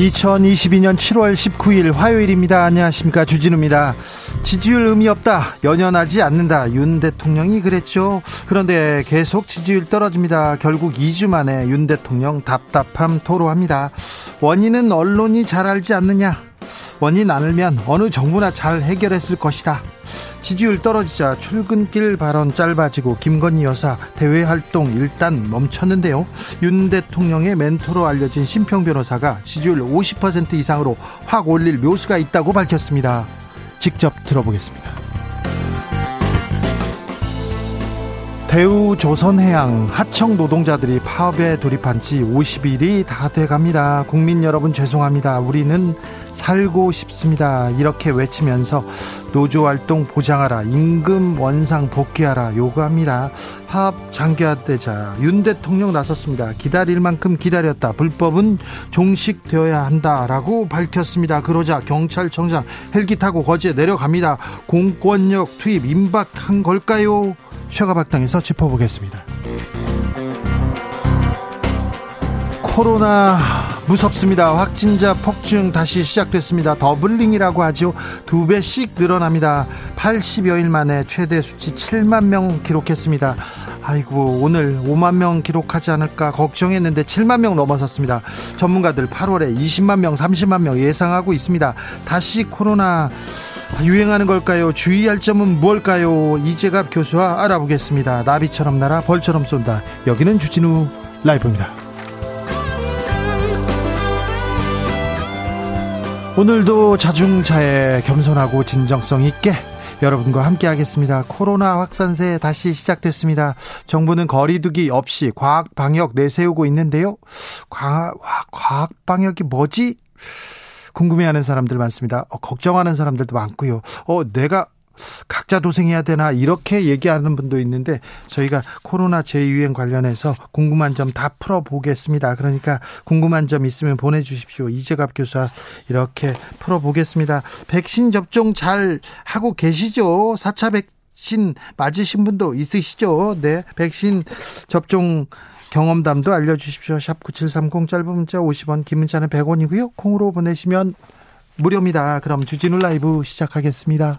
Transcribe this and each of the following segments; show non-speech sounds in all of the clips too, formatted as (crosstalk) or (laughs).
2022년 7월 19일 화요일입니다. 안녕하십니까. 주진우입니다. 지지율 의미 없다. 연연하지 않는다. 윤 대통령이 그랬죠. 그런데 계속 지지율 떨어집니다. 결국 2주 만에 윤 대통령 답답함 토로합니다. 원인은 언론이 잘 알지 않느냐. 원인 않으면 어느 정부나 잘 해결했을 것이다. 지지율 떨어지자 출근길 발언 짧아지고 김건희 여사 대외 활동 일단 멈췄는데요. 윤 대통령의 멘토로 알려진 심평 변호사가 지지율 50% 이상으로 확 올릴 묘수가 있다고 밝혔습니다. 직접 들어보겠습니다. 대우 조선해양 하청 노동자들이 파업에 돌입한 지 50일이 다 돼갑니다. 국민 여러분 죄송합니다. 우리는 살고 싶습니다. 이렇게 외치면서 노조 활동 보장하라, 임금 원상 복귀하라 요구합니다. 파업 장기화되자 윤 대통령 나섰습니다. 기다릴 만큼 기다렸다. 불법은 종식되어야 한다라고 밝혔습니다. 그러자 경찰청장 헬기 타고 거제에 내려갑니다. 공권력 투입 임박한 걸까요? 최가박당에서 짚어보겠습니다. 코로나 무섭습니다. 확진자 폭증 다시 시작됐습니다. doubling이라고 하죠. 두 배씩 늘어납니다. 80여일 만에 최대 수치 7만 명 기록했습니다. 아이고 오늘 5만 명 기록하지 않을까 걱정했는데 7만 명 넘어섰습니다. 전문가들 8월에 20만 명, 30만 명 예상하고 있습니다. 다시 코로나 유행하는 걸까요? 주의할 점은 무엇일까요? 이재갑 교수와 알아보겠습니다. 나비처럼 날아 벌처럼 쏜다. 여기는 주진우 라이브입니다. 오늘도 자중차에 겸손하고 진정성 있게 여러분과 함께 하겠습니다. 코로나 확산세 다시 시작됐습니다. 정부는 거리두기 없이 과학 방역 내세우고 있는데요. 과학, 과학 방역이 뭐지? 궁금해하는 사람들 많습니다. 어, 걱정하는 사람들도 많고요. 어, 내가 각자 도생해야 되나 이렇게 얘기하는 분도 있는데 저희가 코로나 재유행 관련해서 궁금한 점 다 풀어보겠습니다. 그러니까 궁금한 점 있으면 보내주십시오. 이재갑 교사 이렇게 풀어보겠습니다. 백신 접종 잘 하고 계시죠? 4차 백신 맞으신 분도 있으시죠? 네, 백신 접종 경험담도 알려주십시오. 샵 9730 짧은 문자 50원, 긴 문자는 100원이고요. 콩으로 보내시면 무료입니다. 그럼 주진우 라이브 시작하겠습니다.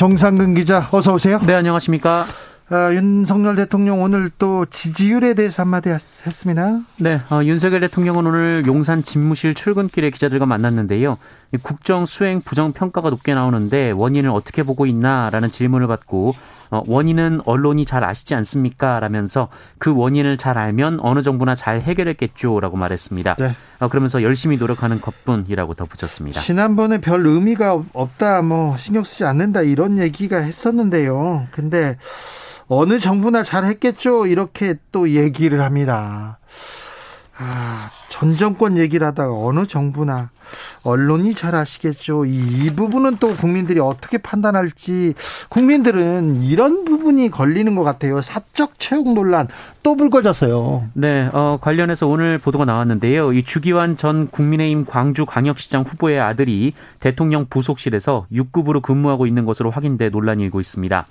정상근 기자, 어서 오세요. 네, 안녕하십니까. 어, 윤석열 대통령 오늘 또 지지율에 대해서 한마디 했습니다. 네, 어, 윤석열 대통령은 오늘 용산 집무실 출근길에 기자들과 만났는데요. 국정 수행 부정 평가가 높게 나오는데 원인을 어떻게 보고 있나라는 질문을 받고 어, 원인은 언론이 잘 아시지 않습니까? 라면서 그 원인을 잘 알면 어느 정부나 잘 해결했겠죠라고 말했습니다. 네. 어, 그러면서 열심히 노력하는 것뿐이라고 덧붙였습니다. 지난번에 별 의미가 없다, 뭐 신경 쓰지 않는다 이런 얘기가 했었는데요. 근데 어느 정부나 잘 했겠죠. 이렇게 또 얘기를 합니다. 아, 전 정권 얘기를 하다가 어느 정부나 언론이 잘 아시겠죠. 이, 이, 부분은 또 국민들이 어떻게 판단할지 국민들은 이런 부분이 걸리는 것 같아요. 사적 채용 논란 또 불거졌어요. 네, 어, 관련해서 오늘 보도가 나왔는데요. 이 주기환 전 국민의힘 광주광역시장 후보의 아들이 대통령 부속실에서 6급으로 근무하고 있는 것으로 확인돼 논란이 일고 있습니다.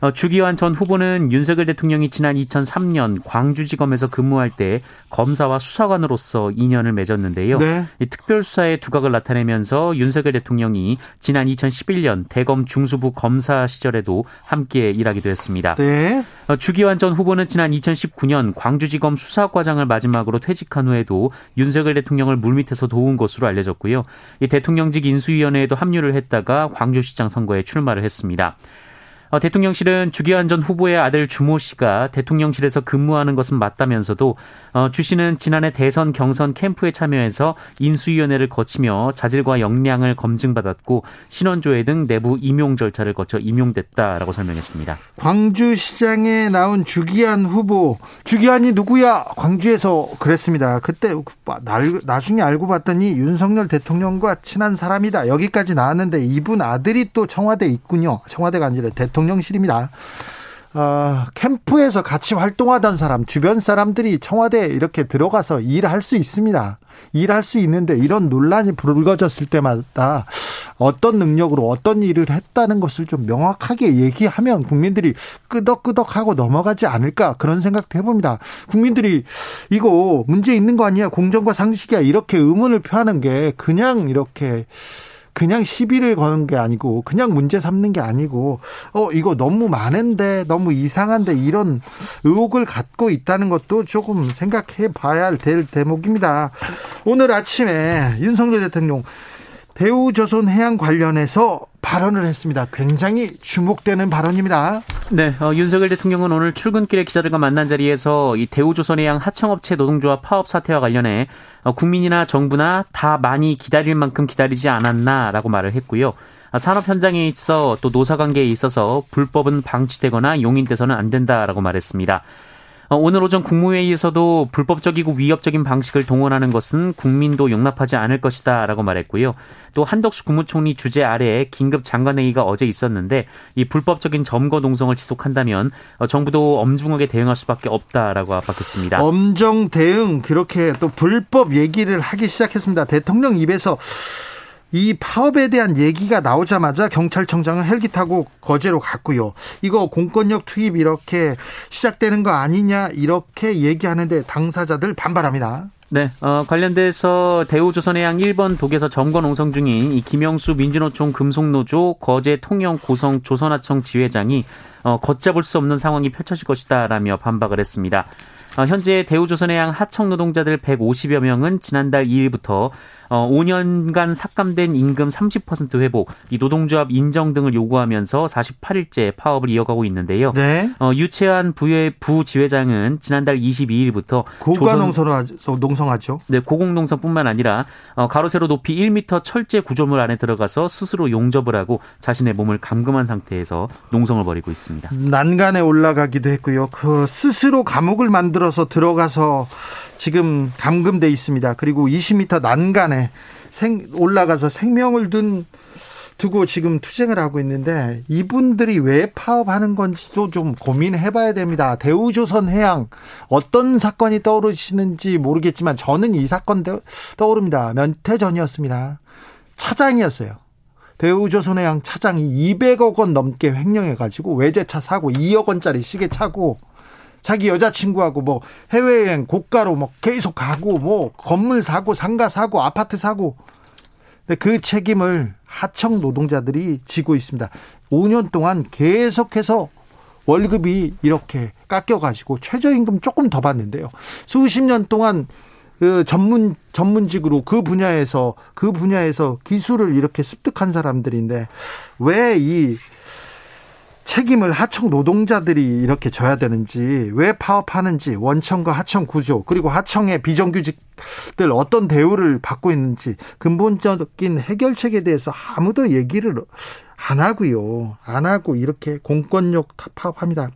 어, 주기환 전 후보는 윤석열 대통령이 지난 2003년 광주지검에서 근무할 때 검사와 수사관으로서 인연을 맺었는데요. 네. 특별수사의 두각을 나타내면서 윤석열 대통령이 지난 2011년 대검 중수부 검사 시절에도 함께 일하기도 했습니다. 네. 어, 주기환 전 후보는 지난 2019년 광주지검 수사과장을 마지막으로 퇴직한 후에도 윤석열 대통령을 물밑에서 도운 것으로 알려졌고요. 이 대통령직 인수위원회에도 합류를 했다가 광주시장 선거에 출마를 했습니다. 어, 대통령실은 주기환 전 후보의 아들 주모 씨가 대통령실에서 근무하는 것은 맞다면서도 어, 주 씨는 지난해 대선 경선 캠프에 참여해서 인수위원회를 거치며 자질과 역량을 검증받았고 신원조회 등 내부 임용 절차를 거쳐 임용됐다라고 설명했습니다. 광주시장에 나온 주기환 후보 주기환이 누구야? 광주에서 그랬습니다. 그때 나중에 알고 봤더니 윤석열 대통령과 친한 사람이다. 여기까지 나왔는데 이분 아들이 또 청와대 있군요. 청와대가 아니라 대통령 대통령실입니다. 어, 캠프에서 같이 활동하던 사람, 주변 사람들이 청와대에 이렇게 들어가서 일할 수 있습니다. 일할 수 있는데 이런 논란이 불거졌을 때마다 어떤 능력으로 어떤 일을 했다는 것을 좀 명확하게 얘기하면 국민들이 끄덕끄덕하고 넘어가지 않을까 그런 생각도 해봅니다. 국민들이 이거 문제 있는 거 아니야? 공정과 상식이야. 이렇게 의문을 표하는 게 그냥 이렇게 그냥 시비를 거는 게 아니고 그냥 문제 삼는 게 아니고 어 이거 너무 많은데 너무 이상한데 이런 의혹을 갖고 있다는 것도 조금 생각해 봐야 될 대목입니다. 오늘 아침에 윤석열 대통령 대우조선 해양 관련해서 발언을 했습니다. 굉장히 주목되는 발언입니다. 네, 어, 윤석열 대통령은 오늘 출근길에 기자들과 만난 자리에서 이 대우조선해양 하청업체 노동조합 파업 사태와 관련해 어, 국민이나 정부나 다 많이 기다릴 만큼 기다리지 않았나라고 말을 했고요. 아, 산업 현장에 있어 또 노사 관계에 있어서 불법은 방치되거나 용인돼서는 안 된다라고 말했습니다. 어, 오늘 오전 국무회의에서도 불법적이고 위협적인 방식을 동원하는 것은 국민도 용납하지 않을 것이다 라고 말했고요. 또 한덕수 국무총리 주재 아래에 긴급 장관회의가 어제 있었는데 이 불법적인 점거 농성을 지속한다면 어, 정부도 엄중하게 대응할 수밖에 없다라고 압박했습니다. 엄정 대응 그렇게 또 불법 얘기를 하기 시작했습니다. 대통령 입에서 이 파업에 대한 얘기가 나오자마자 경찰청장은 헬기 타고 거제로 갔고요. 이거 공권력 투입 이렇게 시작되는 거 아니냐 이렇게 얘기하는데 당사자들 반발합니다. 네, 어, 관련돼서 대우조선해양 1번 독에서 점거 농성 중인 이 김영수 민주노총 금속노조 거제 통영 고성 조선하청 지회장이 어, 걷잡을 수 없는 상황이 펼쳐질 것이다라며 반박을 했습니다. 어, 현재 대우조선해양 하청 노동자들 150여 명은 지난달 2일부터 어, 5년간 삭감된 임금 30% 회복, 이 노동조합 인정 등을 요구하면서 48일째 파업을 이어가고 있는데요. 네. 어, 유채한 부의 부지회장은 지난달 22일부터 고가농성하죠. 네, 고공 농성뿐만 아니라 어, 가로 세로 높이 1m 철제 구조물 안에 들어가서 스스로 용접을 하고 자신의 몸을 감금한 상태에서 농성을 벌이고 있습니다. 난간에 올라가기도 했고요. 그 스스로 감옥을 만들어서 들어가서 지금 감금돼 있습니다. 그리고 20m 난간에 생, 올라가서 생명을 둔 두고 지금 투쟁을 하고 있는데 이분들이 왜 파업하는 건지도 좀 고민해 봐야 됩니다. 대우조선 해양 어떤 사건이 떠오르시는지 모르겠지만 저는 이 사건 떠오릅니다. 면태 전이었습니다. 차장이었어요. 대우조선 해양 차장이 200억 원 넘게 횡령해 가지고 외제차 사고 2억 원짜리 시계 차고 자기 여자친구하고 뭐 해외여행 고가로 뭐 계속 가고 뭐 건물 사고 상가 사고 아파트 사고 그 책임을 하청 노동자들이 지고 있습니다. 5년 동안 계속해서 월급이 이렇게 깎여가지고 최저임금 조금 더 받는데요. 수십 년 동안 그 전문 전문직으로 그 분야에서 그 분야에서 기술을 이렇게 습득한 사람들인데 왜이 책임을 하청 노동자들이 이렇게 져야 되는지 왜 파업하는지 원청과 하청 구조 그리고 하청의 비정규직들 어떤 대우를 받고 있는지 근본적인 해결책에 대해서 아무도 얘기를 안 하고요. 안 하고 이렇게 공권력 파업합니다.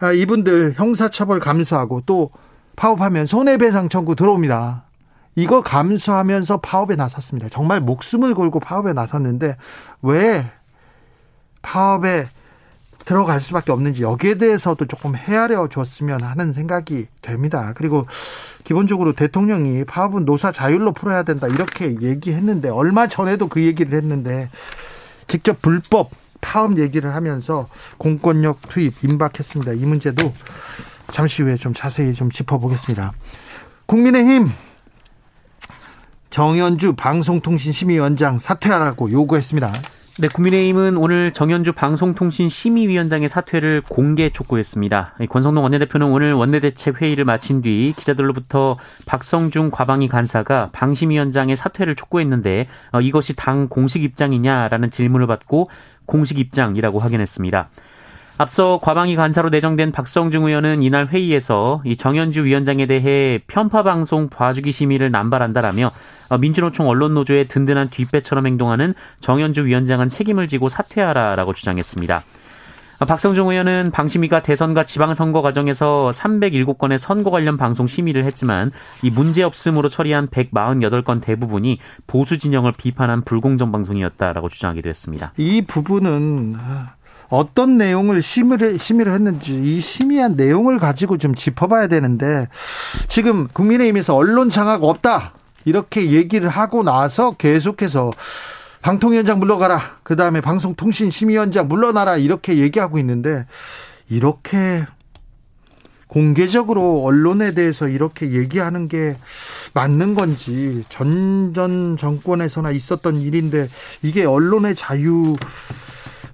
아, 이분들 형사처벌 감수하고 또 파업하면 손해배상 청구 들어옵니다. 이거 감수하면서 파업에 나섰습니다. 정말 목숨을 걸고 파업에 나섰는데 왜 파업에 들어갈 수밖에 없는지 여기에 대해서도 조금 헤아려 줬으면 하는 생각이 됩니다. 그리고 기본적으로 대통령이 파업은 노사 자율로 풀어야 된다 이렇게 얘기했는데 얼마 전에도 그 얘기를 했는데 직접 불법 파업 얘기를 하면서 공권력 투입 임박했습니다. 이 문제도 잠시 후에 좀 자세히 좀 짚어보겠습니다. 국민의힘 정현주 방송통신심의위원장 사퇴하라고 요구했습니다. 네, 국민의힘은 오늘 정현주 방송통신 심의위원장의 사퇴를 공개 촉구했습니다. 권성동 원내대표는 오늘 원내대책 회의를 마친 뒤 기자들로부터 박성중 과방위 간사가 방심위원장의 사퇴를 촉구했는데 어, 이것이 당 공식 입장이냐라는 질문을 받고 공식 입장이라고 확인했습니다. 앞서 과방위 간사로 내정된 박성중 의원은 이날 회의에서 이 정현주 위원장에 대해 편파 방송 봐주기 심의를 남발한다라며 어, 민주노총 언론노조의 든든한 뒷배처럼 행동하는 정현주 위원장은 책임을 지고 사퇴하라라고 주장했습니다. 어, 박성중 의원은 방심위가 대선과 지방선거 과정에서 307건의 선거 관련 방송 심의를 했지만 이 문제 없음으로 처리한 148건 대부분이 보수 진영을 비판한 불공정 방송이었다라고 주장하기도 했습니다. 이 부분은 어떤 내용을 심의를, 심의를 했는지 이 심의한 내용을 가지고 좀 짚어봐야 되는데 지금 국민의힘에서 언론 장악 없다. 이렇게 얘기를 하고 나서 계속해서 방통위원장 물러가라. 그 다음에 방송통신심의위원장 물러나라. 이렇게 얘기하고 있는데 이렇게 공개적으로 언론에 대해서 이렇게 얘기하는 게 맞는 건지 전전 정권에서나 있었던 일인데 이게 언론의 자유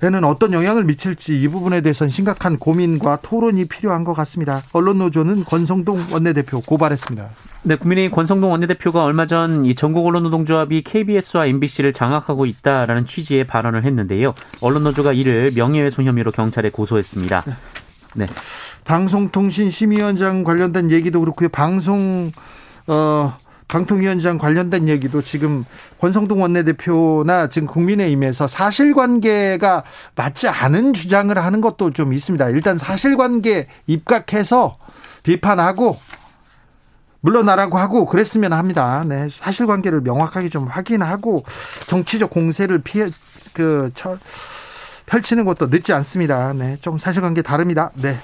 에는 어떤 영향을 미칠지 이 부분에 대해서는 심각한 고민과 토론이 필요한 것 같습니다. 언론노조는 권성동 원내대표 고발했습니다. 네, 국민의힘 권성동 원내대표가 얼마 전 이 전국 언론노동조합이 KBS와 MBC를 장악하고 있다라는 취지의 발언을 했는데요. 언론노조가 이를 명예훼손 혐의로 경찰에 고소했습니다. 네. 방송통신심의위원장 관련된 얘기도 그렇고요. 방송 어 방통위원장 관련된 얘기도 지금 권성동 원내대표나 지금 국민의힘에서 사실관계가 맞지 않은 주장을 하는 것도 좀 있습니다. 일단 사실관계 입각해서 비판하고 물러나라고 하고 그랬으면 합니다. 네, 사실관계를 명확하게 좀 확인하고 정치적 공세를 피해 그 처, 펼치는 것도 늦지 않습니다. 네, 좀 사실관계 다릅니다. 네,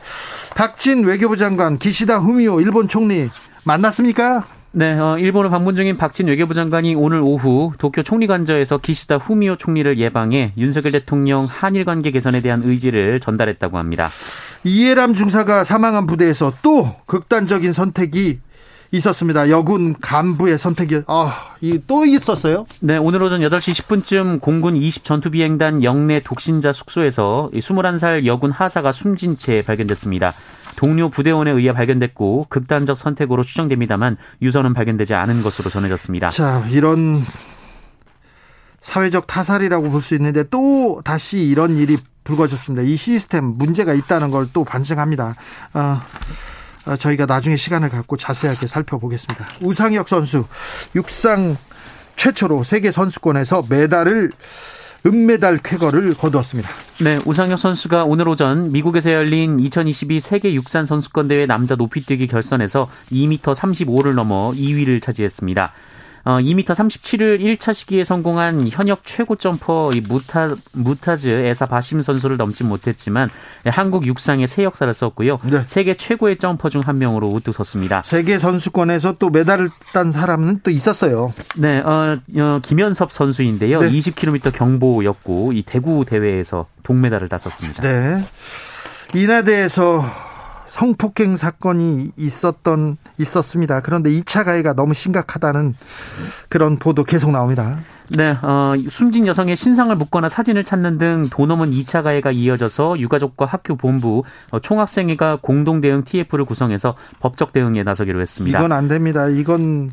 박진 외교부 장관, 기시다 후미오 일본 총리 만났습니까? 네, 어, 일본을 방문 중인 박진 외교부 장관이 오늘 오후 도쿄 총리관저에서 기시다 후미오 총리를 예방해 윤석열 대통령 한일 관계 개선에 대한 의지를 전달했다고 합니다. 이해람 중사가 사망한 부대에서 또 극단적인 선택이 있었습니다. 여군 간부의 선택이 아, 또 있었어요? 네, 오늘 오전 8시 10분쯤 공군 20 전투 비행단 영내 독신자 숙소에서 21살 여군 하사가 숨진 채 발견됐습니다. 동료 부대원에 의해 발견됐고 극단적 선택으로 추정됩니다만 유서는 발견되지 않은 것으로 전해졌습니다. 자, 이런 사회적 타살이라고 볼 수 있는데 또 다시 이런 일이 불거졌습니다. 이 시스템 문제가 있다는 걸 또 반증합니다. 어, 어, 저희가 나중에 시간을 갖고 자세하게 살펴보겠습니다. 우상혁 선수 육상 최초로 세계 선수권에서 메달을 은메달 쾌거를 거두었습니다. 네, 우상혁 선수가 오늘 오전 미국에서 열린 2022 세계 육산 선수권 대회 남자 높이뛰기 결선에서 2m 35를 넘어 2위를 차지했습니다. 어, 2m 37을 1차 시기에 성공한 현역 최고 점퍼 이 무타 무타즈 에사 바심 선수를 넘지 못했지만 한국 육상의 새 역사를 썼고요. 네. 세계 최고의 점퍼 중 한 명으로 우뚝 섰습니다. 세계 선수권에서 또 메달을 딴 사람은 또 있었어요. 네, 어, 어 김현섭 선수인데요. 네. 20km 경보였고 이 대구 대회에서 동메달을 땄었습니다. 네. 이나대에서 성폭행 사건이 있었던 있었습니다. 그런데 2차 가해가 너무 심각하다는 그런 보도 계속 나옵니다. 네, 어, 숨진 여성의 신상을 묻거나 사진을 찾는 등 도넘은 2차 가해가 이어져서 유가족과 학교 본부, 어, 총학생회가 공동 대응 TF를 구성해서 법적 대응에 나서기로 했습니다. 이건 안 됩니다. 이건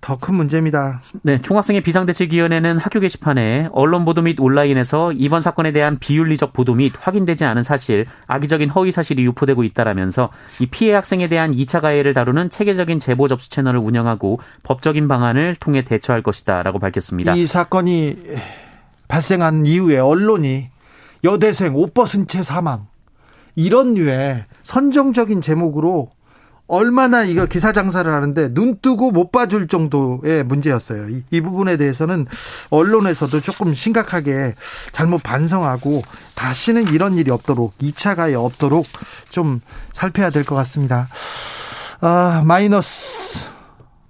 더큰 문제입니다. 네, 총학생회 비상대책위원회는 학교 게시판에 언론 보도 및 온라인에서 이번 사건에 대한 비윤리적 보도 및 확인되지 않은 사실, 악의적인 허위 사실이 유포되고 있다라면서 이 피해 학생에 대한 2차 가해를 다루는 체계적인 제보 접수 채널을 운영하고 법적인 방안을 통해 대처할 것이다라고 밝혔습니다. 이 사건이 발생한 이후에 언론이 여대생 옷 벗은 채 사망 이런 류의 선정적인 제목으로 얼마나 이거 기사 장사를 하는데 눈 뜨고 못 봐줄 정도의 문제였어요. 이, 이, 부분에 대해서는 언론에서도 조금 심각하게 잘못 반성하고 다시는 이런 일이 없도록 2차 가해 없도록 좀 살펴야 될 것 같습니다. 아, 마이너스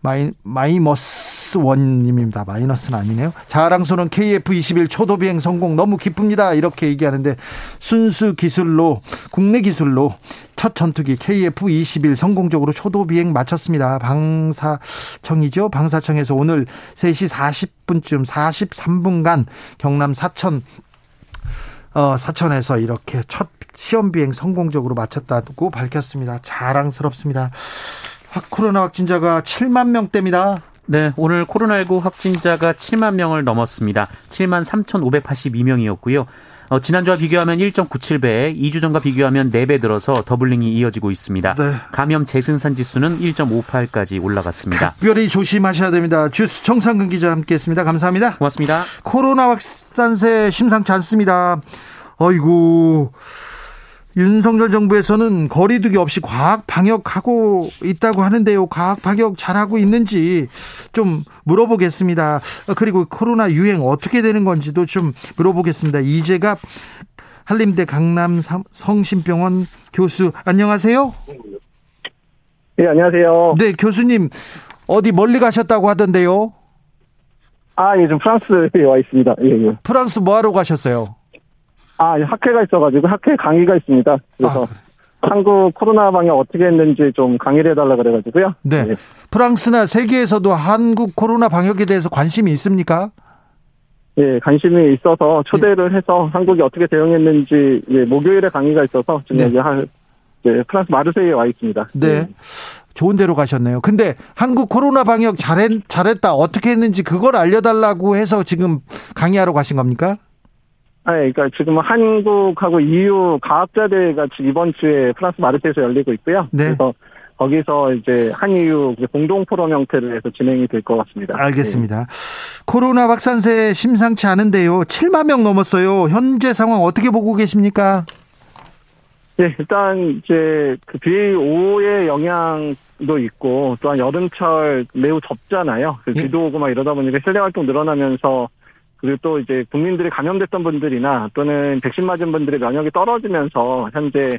마이 마이너스 one님입니다. 마이너스는 아니네요. 자랑스러운 KF21 초도 비행 성공 너무 기쁩니다. 이렇게 얘기하는데 순수 기술로 국내 기술로 첫 전투기 KF21 성공적으로 초도 비행 마쳤습니다. 방사청이죠. 방사청에서 오늘 3시 40분쯤 43분간 경남 사천 어, 사천에서 이렇게 첫 시험 비행 성공적으로 마쳤다고 밝혔습니다. 자랑스럽습니다. 코로나 확진자가 7만 명대입니다. 네, 오늘 코로나19 확진자가 7만 명을 넘었습니다. 7만 3,582명이었고요. 어, 지난주와 비교하면 1.97배, 2주 전과 비교하면 4배 들어서 더블링이 이어지고 있습니다. 네. 감염 재생산 지수는 1.58까지 올라갔습니다. 특별히 조심하셔야 됩니다. 주스 정상근 기자 함께했습니다. 감사합니다. 고맙습니다. 코로나 확산세 심상치 않습니다. 어이구. 윤석열 정부에서는 거리두기 없이 과학 방역하고 있다고 하는데요. 과학 방역 잘하고 있는지 좀 물어보겠습니다. 그리고 코로나 유행 어떻게 되는 건지도 좀 물어보겠습니다. 이제가 한림대 강남 성심병원 교수 안녕하세요. 네, 안녕하세요. 네, 교수님 어디 멀리 가셨다고 하던데요. 아, 예, 좀 프랑스에 와 있습니다. 예, 예. 프랑스 뭐 하러 가셨어요? 아, 학회가 있어가지고 학회 강의가 있습니다. 그래서 아. 한국 코로나 방역 어떻게 했는지 좀 강의를 해달라 그래가지고요. 네. 네. 프랑스나 세계에서도 한국 코로나 방역에 대해서 관심이 있습니까? 예, 관심이 있어서 초대를 예. 해서 한국이 어떻게 대응했는지 예, 목요일에 강의가 있어서 지금 네. 한 예, 프랑스 마르세유에 와 있습니다. 네. 예. 좋은 데로 가셨네요. 근데 한국 코로나 방역 잘했, 잘했다. 어떻게 했는지 그걸 알려달라고 해서 지금 강의하러 가신 겁니까? 네, 그러니까 지금 한국하고 EU 과학자대회가 이번 주에 프랑스 마르테에서 열리고 있고요. 네. 그래서 거기서 이제 한EU 공동 포럼 형태로 해서 진행이 될 것 같습니다. 알겠습니다. 네. 코로나 확산세 심상치 않은데요. 7만 명 넘었어요. 현재 상황 어떻게 보고 계십니까? 네, 일단 이제 그 BA5의 영향도 있고 또한 여름철 매우 덥잖아요. 그 예. 비도 오고 막 이러다 보니까 실내 활동 늘어나면서 그리고 또 이제 국민들이 감염됐던 분들이나 또는 백신 맞은 분들의 면역이 떨어지면서 현재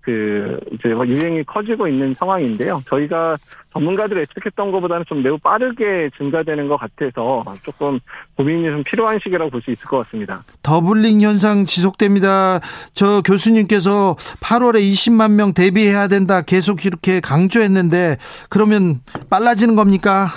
그 이제 유행이 커지고 있는 상황인데요. 저희가 전문가들이 예측했던 것보다는 좀 매우 빠르게 증가되는 것 같아서 조금 고민이 좀 필요한 시기라고 볼 수 있을 것 같습니다. 더블링 현상 지속됩니다. 저 교수님께서 8월에 20만 명 대비해야 된다 계속 이렇게 강조했는데 그러면 빨라지는 겁니까?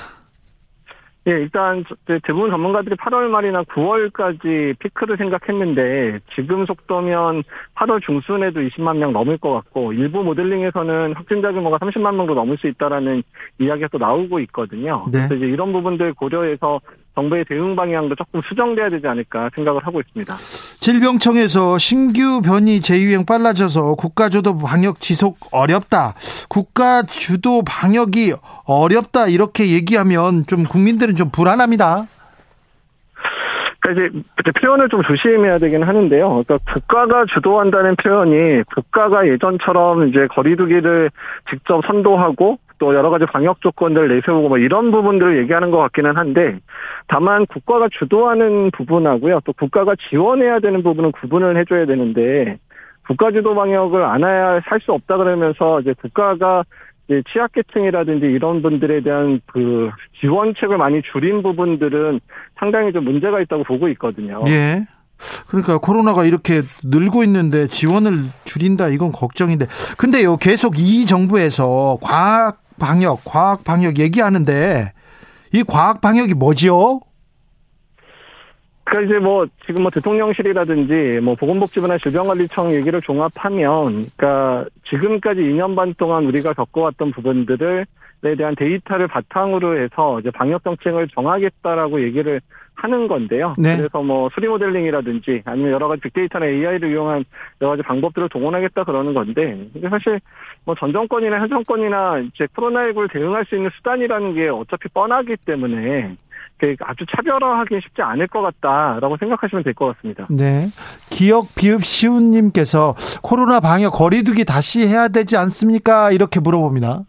예, 일단 대부분 전문가들이 8월 말이나 9월까지 피크를 생각했는데 지금 속도면 8월 중순에도 20만 명 넘을 것 같고 일부 모델링에서는 확진자 규모가 30만 명도 넘을 수 있다라는 이야기가 또 나오고 있거든요. 네. 그래서 이제 이런 부분들 고려해서 정부의 대응 방향도 조금 수정돼야 되지 않을까 생각을 하고 있습니다. 질병청에서 신규 변이 재유행 빨라져서 국가 주도 방역 지속 어렵다. 국가 주도 방역이 어렵다 이렇게 얘기하면 좀 국민들은 좀 불안합니다. 그러니까 이제 표현을 좀 조심해야 되긴 하는데요. 그러니까 국가가 주도한다는 표현이 국가가 예전처럼 이제 거리두기를 직접 선도하고 또 여러 가지 방역 조건들 내세우고 뭐 이런 부분들을 얘기하는 것 같기는 한데 다만 국가가 주도하는 부분하고요 또 국가가 지원해야 되는 부분은 구분을 해줘야 되는데 국가 주도 방역을 안 해야 살 수 없다 그러면서 이제 국가가 이제 취약계층이라든지 이런 분들에 대한 그 지원책을 많이 줄인 부분들은 상당히 좀 문제가 있다고 보고 있거든요. 예. 그러니까 코로나가 이렇게 늘고 있는데 지원을 줄인다 이건 걱정인데 근데요 계속 이 정부에서 과학 방역, 과학 방역 얘기하는데 이 과학 방역이 뭐지요? 그러니까 이제 뭐 지금 뭐 대통령실이라든지 뭐 보건복지부나 질병관리청 얘기를 종합하면 그러니까 지금까지 2년 반 동안 우리가 겪어왔던 부분들을 에 대한 데이터를 바탕으로 해서 이제 방역 정책을 정하겠다라고 얘기를 하는 건데요. 네. 그래서 뭐 수리 모델링이라든지 아니면 여러 가지 빅데이터나 AI를 이용한 여러 가지 방법들을 동원하겠다 그러는 건데 이게 사실 뭐 전 정권이나 현 정권이나 이제 코로나19를 대응할 수 있는 수단이라는 게 어차피 뻔하기 때문에 아주 차별화하기 쉽지 않을 것 같다라고 생각하시면 될 것 같습니다. 네. 기억 비읍 시훈님께서 코로나 방역 거리두기 다시 해야 되지 않습니까? 이렇게 물어봅니다.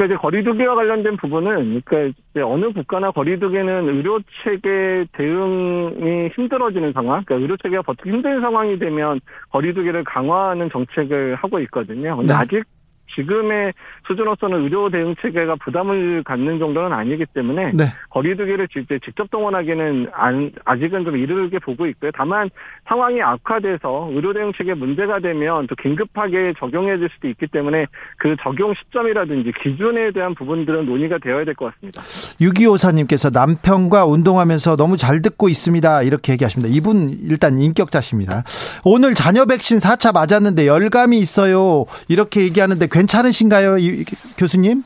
그러니까 이제 거리두기와 관련된 부분은 그러니까 이제 어느 국가나 거리두기는 의료 체계 대응이 힘들어지는 상황, 그러니까 의료 체계가 버티기 힘든 상황이 되면 거리두기를 강화하는 정책을 하고 있거든요. 근데 네. 아직 지금의 수준으로서는 의료 대응 체계가 부담을 갖는 정도는 아니기 때문에 네. 거리두기를 직접 동원하기는 안, 아직은 좀 이르게 보고 있고요. 다만 상황이 악화돼서 의료 대응 체계 문제가 되면 또 긴급하게 적용해질 수도 있기 때문에 그 적용 시점이라든지 기준에 대한 부분들은 논의가 되어야 될 것 같습니다. 6254님께서 남편과 운동하면서 너무 잘 듣고 있습니다. 이렇게 얘기하십니다. 이분 일단 인격자십니다. 오늘 자녀 백신 4차 맞았는데 열감이 있어요. 이렇게 얘기하는데 괜 찮으신가요, 이, 교수님?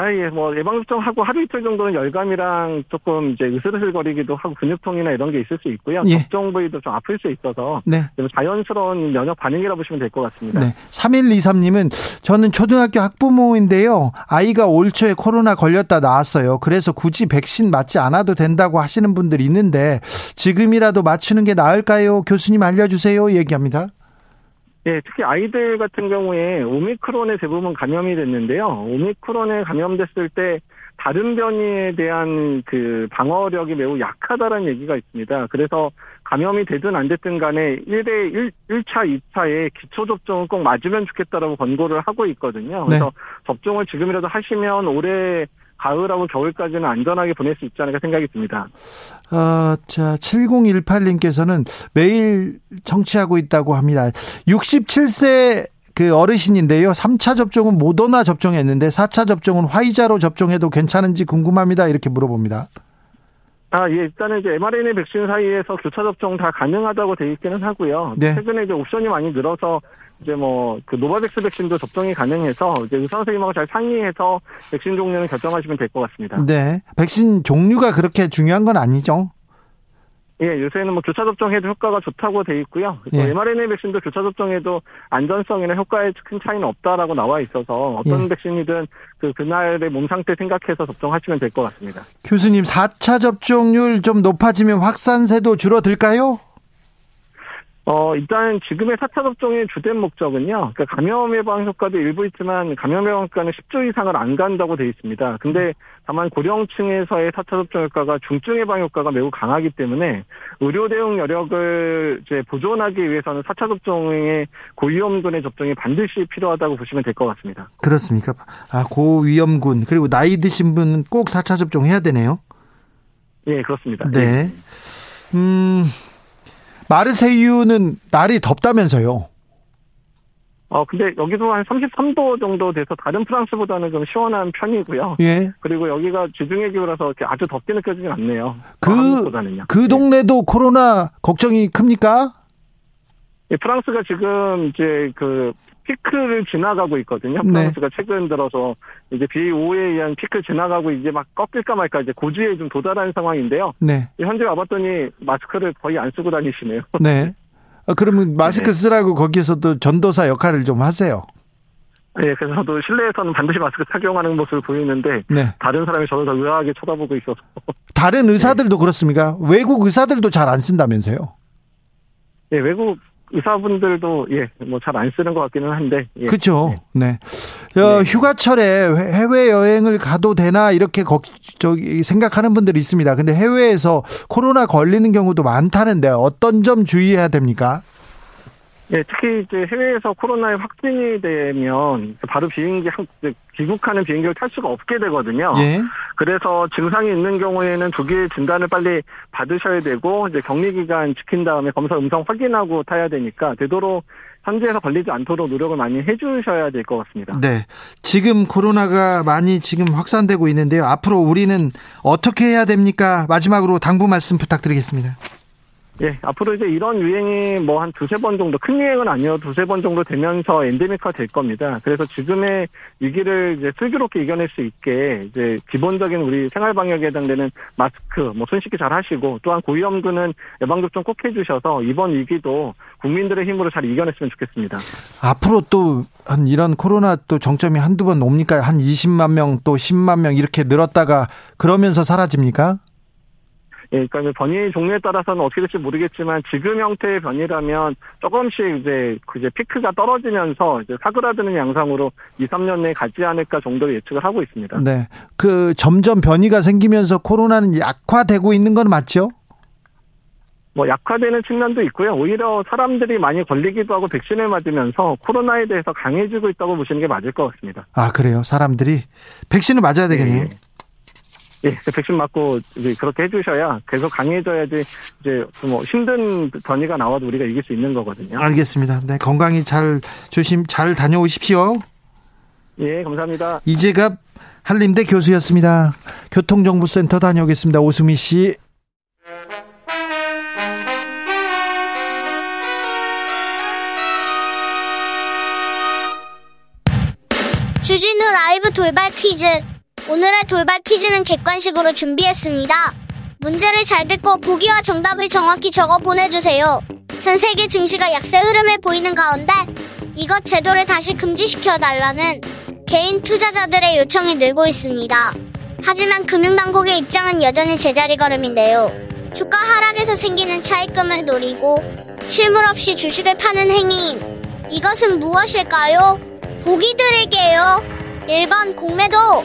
아, 예, 뭐, 예방접종 하고 하루 이틀 정도는 열감이랑 조금 이제 으슬으슬거리기도 하고 근육통이나 이런 게 있을 수 있고요. 예. 접종 부위도 좀 아플 수 있어서. 네. 자연스러운 면역 반응이라 고 보시면 될 것 같습니다. 네. 3123님은 저는 초등학교 학부모인데요. 아이가 올 초에 코로나 걸렸다 나왔어요. 그래서 굳이 백신 맞지 않아도 된다고 하시는 분들이 있는데 지금이라도 맞추는 게 나을까요? 교수님 알려주세요. 얘기합니다. 네, 특히 아이들 같은 경우에 오미크론에 대부분 감염이 됐는데요. 오미크론에 감염됐을 때 다른 변이에 대한 그 방어력이 매우 약하다는 얘기가 있습니다. 그래서 감염이 되든 안 됐든 간에 1대 1, 1차, 2차에 기초접종을 꼭 맞으면 좋겠다라고 권고를 하고 있거든요. 그래서 네. 접종을 지금이라도 하시면 올해 가을하고 겨울까지는 안전하게 보낼 수 있지 않을까 생각이 듭니다. 어, 자, 7018님께서는 매일 청취하고 있다고 합니다. 67세 그 어르신인데요. 3차 접종은 모더나 접종했는데 4차 접종은 화이자로 접종해도 괜찮은지 궁금합니다. 이렇게 물어봅니다. 아, 예, 일단은 이제 mRNA 백신 사이에서 교차 접종 다 가능하다고 돼 있기는 하고요. 네. 최근에 이제 옵션이 많이 늘어서 이제 뭐 그 노바백스 백신도 접종이 가능해서 이제 의사 선생님하고 잘 상의해서 백신 종류는 결정하시면 될 것 같습니다. 네. 백신 종류가 그렇게 중요한 건 아니죠? 예, 요새는 뭐 교차 접종해도 효과가 좋다고 돼 있고요. 예. mRNA 백신도 교차 접종해도 안전성이나 효과에 큰 차이는 없다라고 나와 있어서 어떤 예. 백신이든 그 그날의 몸 상태 생각해서 접종하시면 될 것 같습니다. 교수님, 4차 접종률 좀 높아지면 확산세도 줄어들까요? 어, 일단 지금의 4차 접종의 주된 목적은요. 그러니까 감염 예방 효과도 일부 있지만 감염 예방 효과는 10주 이상을 안 간다고 돼 있습니다. 근데 다만 고령층에서의 4차 접종 효과가 중증 예방 효과가 매우 강하기 때문에 의료 대응 여력을 이제 보존하기 위해서는 4차 접종의 고위험군의 접종이 반드시 필요하다고 보시면 될 것 같습니다. 그렇습니까? 아, 고위험군 그리고 나이 드신 분은 꼭 4차 접종 해야 되네요. 예, 그렇습니다. 네. 예. 음, 마르세유는 날이 덥다면서요? 어, 근데 여기도 한 33도 정도 돼서 다른 프랑스보다는 좀 시원한 편이고요. 예. 그리고 여기가 지중해 기후라서 이렇게 아주 덥게 느껴지진 않네요. 그, 그 예. 동네도 예. 코로나 걱정이 큽니까? 예, 프랑스가 지금 이제 그 피크를 지나가고 있거든요. 네. 프랑스가 네. 최근 들어서 이제 B5에 의한 피크 지나가고 이제 막 꺾일까 말까 이제 고지에 좀 도달한 상황인데요. 네. 현재 와봤더니 마스크를 거의 안 쓰고 다니시네요. (laughs) 네. 아, 그러면 마스크 네. 쓰라고 거기서도 전도사 역할을 좀 하세요. 네, 그래서 저도 실내에서는 반드시 마스크 착용하는 모습을 보이는데 네. 다른 사람이 저를 더 의아하게 쳐다보고 있어서. (laughs) 다른 의사들도 네. 그렇습니까? 외국 의사들도 잘 안 쓴다면서요? 네, 외국 의사분들도 예 뭐 잘 안 쓰는 것 같기는 한데 예. 그렇죠. 네. 네. 어, 휴가철에 해외 여행을 가도 되나 이렇게 걱, 저기 생각하는 분들이 있습니다. 근데 해외에서 코로나 걸리는 경우도 많다는데 어떤 점 주의해야 됩니까? 예, 특히 이제 해외에서 코로나에 확진이 되면 바로 비행기 귀국하는 비행기를 탈 수가 없게 되거든요. 예. 그래서 증상이 있는 경우에는 두 개의 진단을 빨리 받으셔야 되고 이제 격리 기간 지킨 다음에 검사 음성 확인하고 타야 되니까 되도록 현지에서 걸리지 않도록 노력을 많이 해주셔야 될 것 같습니다. 네. 지금 코로나가 많이 지금 확산되고 있는데요. 앞으로 우리는 어떻게 해야 됩니까? 마지막으로 당부 말씀 부탁드리겠습니다. 예, 앞으로 이제 이런 유행이 뭐 한 두세 번 정도, 큰 유행은 아니어도 두세 번 정도 되면서 엔데믹화 될 겁니다. 그래서 지금의 위기를 이제 슬기롭게 이겨낼 수 있게 이제 기본적인 우리 생활 방역에 해당되는 마스크, 뭐 손 씻기 잘 하시고 또한 고위험군은 예방접종 꼭 해주셔서 이번 위기도 국민들의 힘으로 잘 이겨냈으면 좋겠습니다. 앞으로 또 한 이런 코로나 또 정점이 한두 번 옵니까? 한 20만 명 또 10만 명 이렇게 늘었다가 그러면서 사라집니까? 예, 그러니까 변이 종류에 따라서는 어떻게 될지 모르겠지만 지금 형태의 변이라면 조금씩 이제 그 이제 피크가 떨어지면서 이제 사그라드는 양상으로 2, 3년 내에 가지 않을까 정도로 예측을 하고 있습니다. 네. 그 점점 변이가 생기면서 코로나는 약화되고 있는 건 맞죠? 뭐 약화되는 측면도 있고요. 오히려 사람들이 많이 걸리기도 하고 백신을 맞으면서 코로나에 대해서 강해지고 있다고 보시는 게 맞을 것 같습니다. 아 그래요? 사람들이 백신을 맞아야 되겠네요. 예. 예, 그 백신 맞고 이제 그렇게 해주셔야 계속 강해져야지 이제 뭐 힘든 변이가 나와도 우리가 이길 수 있는 거거든요. 알겠습니다. 네, 건강히 잘 조심 잘 다녀오십시오. 예, 감사합니다. 이재갑 한림대 교수였습니다. 교통정보센터 다녀오겠습니다. 오수미 씨. 주진우 라이브 돌발 퀴즈. 오늘의 돌발 퀴즈는 객관식으로 준비했습니다. 문제를 잘 듣고 보기와 정답을 정확히 적어 보내주세요. 전 세계 증시가 약세 흐름을 보이는 가운데 이것 제도를 다시 금지시켜 달라는 개인 투자자들의 요청이 늘고 있습니다. 하지만 금융당국의 입장은 여전히 제자리 걸음인데요. 주가 하락에서 생기는 차익금을 노리고 실물 없이 주식을 파는 행위인 이것은 무엇일까요? 보기 드릴게요. 1번 공매도,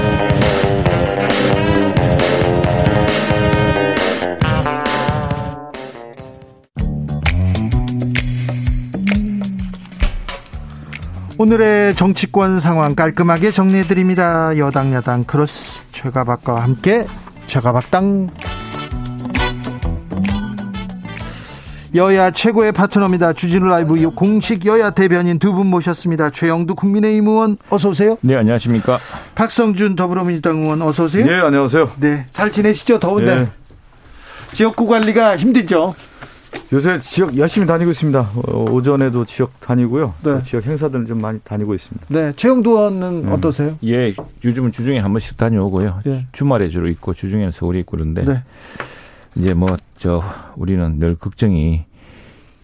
오늘의 정치권 상황 깔끔하게 정리해드립니다. 여당 야당 크로스 최가박과 함께 최가박당 여야 최고의 파트너입니다. 주진우 라이브 공식 여야 대변인 두 분 모셨습니다. 최형두 국민의힘 의원 어서 오세요. 네, 안녕하십니까. 박성준 더불어민주당 의원 어서 오세요. 네, 안녕하세요. 네, 잘 지내시죠? 더운데. 네. 지역구 관리가 힘들죠? 요새 지역 열심히 다니고 있습니다. 어, 오전에도 지역 다니고요. 네. 지역 행사들 좀 많이 다니고 있습니다. 네, 최영두 의원은 음. 어떠세요? 예, 요즘은 주중에 한 번씩 다녀오고요. 예. 주말에 주로 있고 주중에는 서울에 있고 그런데 네. 이제 뭐 저 우리는 늘 걱정이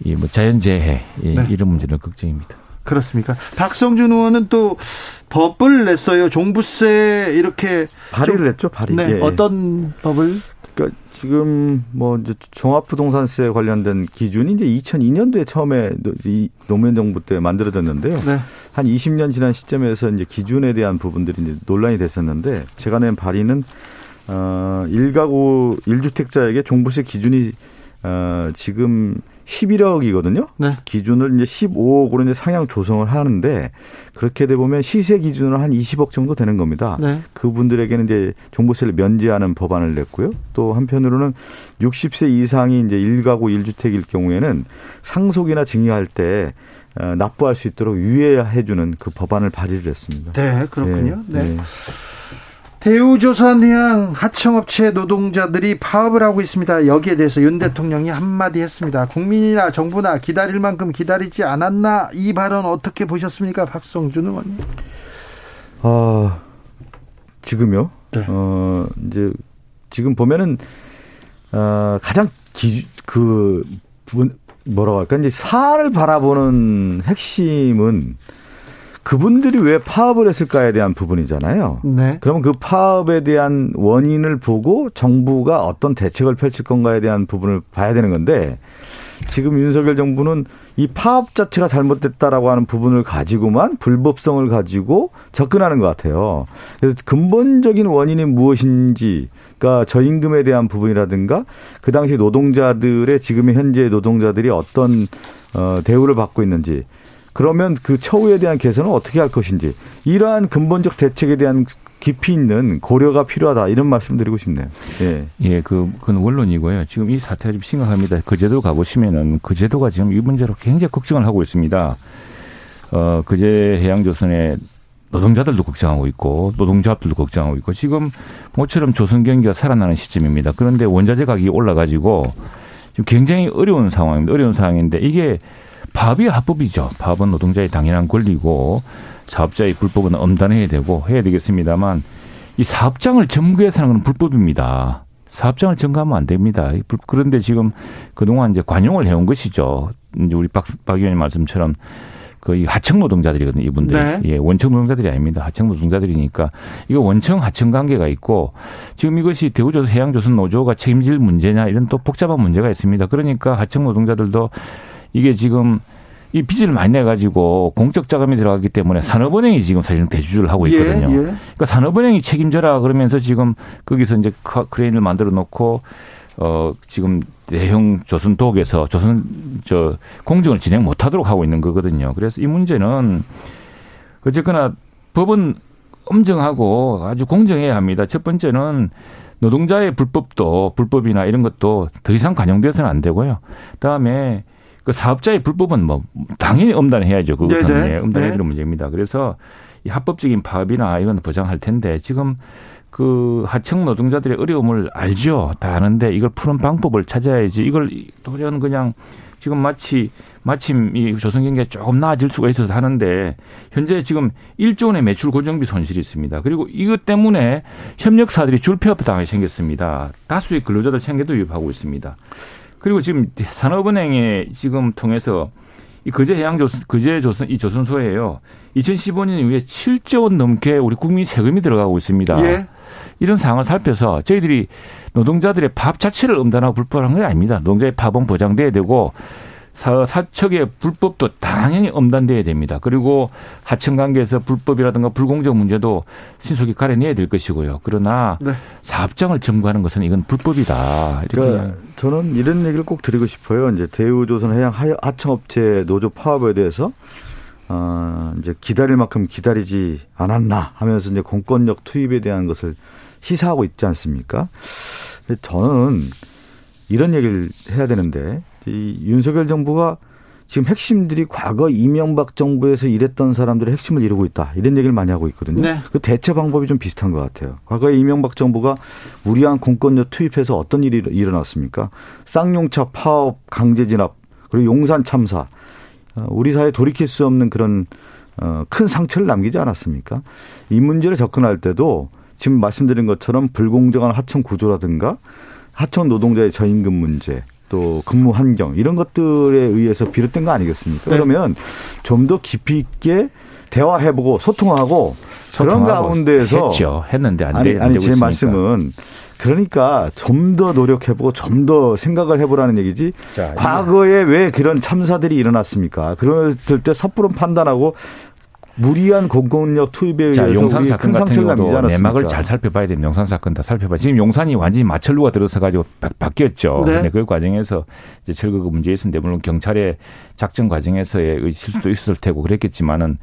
이 뭐 자연재해 이 네. 이런 문제는 걱정입니다. 그렇습니까? 박성준 의원은 또 법을 냈어요. 종부세 이렇게 발의를 좀- 했죠, 발의. 네, 예. 어떤 법을? 그러니까 지금 뭐 이제 종합부동산세 관련된 기준이 이제 2002년도에 처음에 노- 이 노무현 정부 때 만들어졌는데요. 네. 한 20년 지난 시점에서 이제 기준에 대한 부분들이 이제 논란이 됐었는데 제가 낸 발의는 어 1가구 1주택자에게 종부세 기준이 어 지금 11억이거든요. 네. 기준을 이제 15억으로 이제 상향 조정을 하는데 그렇게 돼 보면 시세 기준으로 한 20억 정도 되는 겁니다. 네. 그분들에게는 이제 종부세를 면제하는 법안을 냈고요. 또 한편으로는 60세 이상이 이제 1가구 1주택일 경우에는 상속이나 증여할 때 어, 납부할 수 있도록 유예해 주는 그 법안을 발의를 했습니다. 네, 그렇군요. 네. 네. 대우조선해양 하청업체 노동자들이 파업을 하고 있습니다. 여기에 대해서 윤 대통령이 한마디 했습니다. 국민이나 정부나 기다릴 만큼 기다리지 않았나 이 발언 어떻게 보셨습니까, 박성준 의원님? 아, 지금요? 네. 어, 이제, 지금 보면은, 어, 가장 기, 그, 분- 뭐라고 할까, 이제 사안을 바라보는 핵심은 그분들이 왜 파업을 했을까에 대한 부분이잖아요. 네. 그러면 그 파업에 대한 원인을 보고 정부가 어떤 대책을 펼칠 건가에 대한 부분을 봐야 되는 건데 지금 윤석열 정부는 이 파업 자체가 잘못됐다라고 하는 부분을 가지고만 불법성을 가지고 접근하는 것 같아요. 그래서 근본적인 원인이 무엇인지, 그러니까 저임금에 대한 부분이라든가 그 당시 노동자들의 지금의 현재 노동자들이 어떤 어, 대우를 받고 있는지 그러면 그 처우에 대한 개선은 어떻게 할 것인지 이러한 근본적 대책에 대한 깊이 있는 고려가 필요하다 이런 말씀드리고 싶네요. 예. 예, 그 그건 원론이고요. 지금 이 사태가 좀 심각합니다. 그 제도 가보시면은 그 제도가 지금 이 문제로 굉장히 걱정을 하고 있습니다. 어, 그제 해양조선의 노동자들도 걱정하고 있고 노동조합들도 걱정하고 있고 지금 모처럼 조선 경기가 살아나는 시점입니다. 그런데 원자재 가격이 올라가지고 지금 굉장히 어려운 상황입니다. 어려운 상황인데 이게 파업이 합법이죠. 파업은 노동자의 당연한 권리고 사업자의 불법은 엄단해야 되고 해야 되겠습니다만 이 사업장을 점거해서 하는 건 불법입니다. 사업장을 점거하면 안 됩니다. 그런데 지금 그동안 이제 관용을 해온 것이죠. 이제 우리 박, 박 의원님 말씀처럼 거의 하청 노동자들이거든요, 이분들이. 네. 예, 원청 노동자들이 아닙니다. 하청 노동자들이니까 이거 원청 하청 관계가 있고 지금 이것이 대우조선 해양조선 노조가 책임질 문제냐 이런 또 복잡한 문제가 있습니다. 그러니까 하청 노동자들도 이게 지금 이 빚을 많이 내 가지고 공적 자금이 들어가기 때문에 산업은행이 지금 사실은 대주주를 하고 있거든요. 예, 예. 그러니까 산업은행이 책임져라 그러면서 지금 거기서 이제 크레인을 만들어 놓고 어 지금 대형 조선 독에서 조선 저 공정을 진행 못하도록 하고 있는 거거든요. 그래서 이 문제는 어쨌거나 법은 엄정하고 아주 공정해야 합니다. 첫 번째는 노동자의 불법도 불법이나 이런 것도 더 이상 관용돼서는 안 되고요. 그다음에 그 사업자의 불법은 뭐 당연히 엄단해야죠. 그것은. 예, 엄단해야 되는 네. 문제입니다. 그래서 이 합법적인 파업이나 이건 보장할 텐데 지금 그 하청 노동자들의 어려움을 알죠. 다 아는데 이걸 푸는 방법을 찾아야지. 이걸 도리는 그냥 지금 마치 마침 이 조선경제가 조금 나아질 수가 있어서 하는데 현재 지금 1조 원의 매출 고정비 손실이 있습니다. 그리고 이것 때문에 협력사들이 줄폐업 당하게 생겼습니다. 다수의 근로자들 생계도 위협하고 있습니다. 그리고 지금 산업은행에 지금 통해서 이 거제 해양 조선, 거제 조선, 이 조선소에요. 2015년 이후에 7조 원 넘게 우리 국민 세금이 들어가고 있습니다. 예. 이런 상황을 살펴서 저희들이 노동자들의 밥 자체를 엄단하고 불법한 건 아닙니다. 노동자의 밥은 보장돼야 되고 사, 사척의 불법도 당연히 엄단돼야 됩니다. 그리고 하청 관계에서 불법이라든가 불공정 문제도 신속히 가려내야 될 것이고요. 그러나 네. 사업장을 점거하는 것은 이건 불법이다. 이렇게 그러니까 저는 이런 얘기를 꼭 드리고 싶어요. 이제 대우조선 해양 하- 하청업체 노조 파업에 대해서 어, 이제 기다릴 만큼 기다리지 않았나 하면서 이제 공권력 투입에 대한 것을 시사하고 있지 않습니까? 근데 저는 이런 얘기를 해야 되는데 이 윤석열 정부가 지금 핵심들이 과거 이명박 정부에서 일했던 사람들의 핵심을 이루고 있다. 이런 얘기를 많이 하고 있거든요. 네. 그 대처 방법이 좀 비슷한 것 같아요. 과거에 이명박 정부가 무리한 공권력 투입해서 어떤 일이 일어났습니까? 쌍용차 파업, 강제 진압, 그리고 용산 참사. 어, 우리 사회에 돌이킬 수 없는 그런 어, 큰 상처를 남기지 않았습니까? 이 문제를 접근할 때도 지금 말씀드린 것처럼 불공정한 하청 구조라든가 하청 노동자의 저임금 문제 또 근무 환경 이런 것들에 의해서 비롯된 거 아니겠습니까? 네. 그러면 좀 더 깊이 있게 대화해보고 소통하고 그런 가운데에서 했죠. 했는데 안, 아니, 돼, 안 아니 되고 제 있으니까. 말씀은 그러니까 좀 더 노력해보고 좀 더 생각을 해보라는 얘기지. 자, 과거에 왜 그런 참사들이 일어났습니까? 그랬을 때 섣부른 판단하고 무리한 공권력 투입에 자, 의해서 용산 우리 사건 큰 같은 경우도 않았습니까? 내막을 잘 살펴봐야 됩니다. 용산 사건 다 살펴봐. 지금 용산이 완전히 마철루가 들어서 가지고 바, 바뀌었죠. 네. 근데 그 과정에서 이제 철거가 문제 있었는데 물론 경찰의 작전 과정에서의 실수도 있었을 테고 그랬겠지만은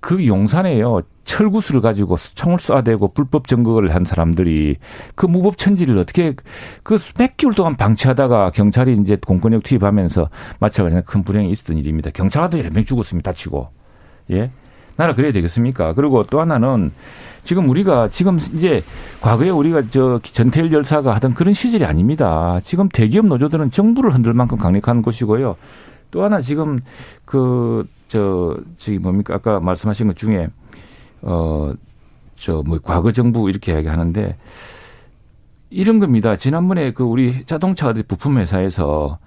그 용산에요 철구수를 가지고 총을 쏴대고 불법 점거를 한 사람들이 그 무법 천지를 어떻게 그 몇 개월 동안 방치하다가 경찰이 이제 공권력 투입하면서 마찬가지로 큰 불행이 있었던 일입니다. 경찰도 여러 명 죽었습니다. 다치고 예. 나라 그래야 되겠습니까? 그리고 또 하나는 지금 우리가 지금 이제 과거에 우리가 저 전태일 열사가 하던 그런 시절이 아닙니다. 지금 대기업 노조들은 정부를 흔들 만큼 강력한 곳이고요. 또 하나 지금 그 저 저기 뭡니까 아까 말씀하신 것 중에 어 저 뭐 과거 정부 이렇게 이야기하는데 이런 겁니다. 지난번에 그 우리 자동차 부품 회사에서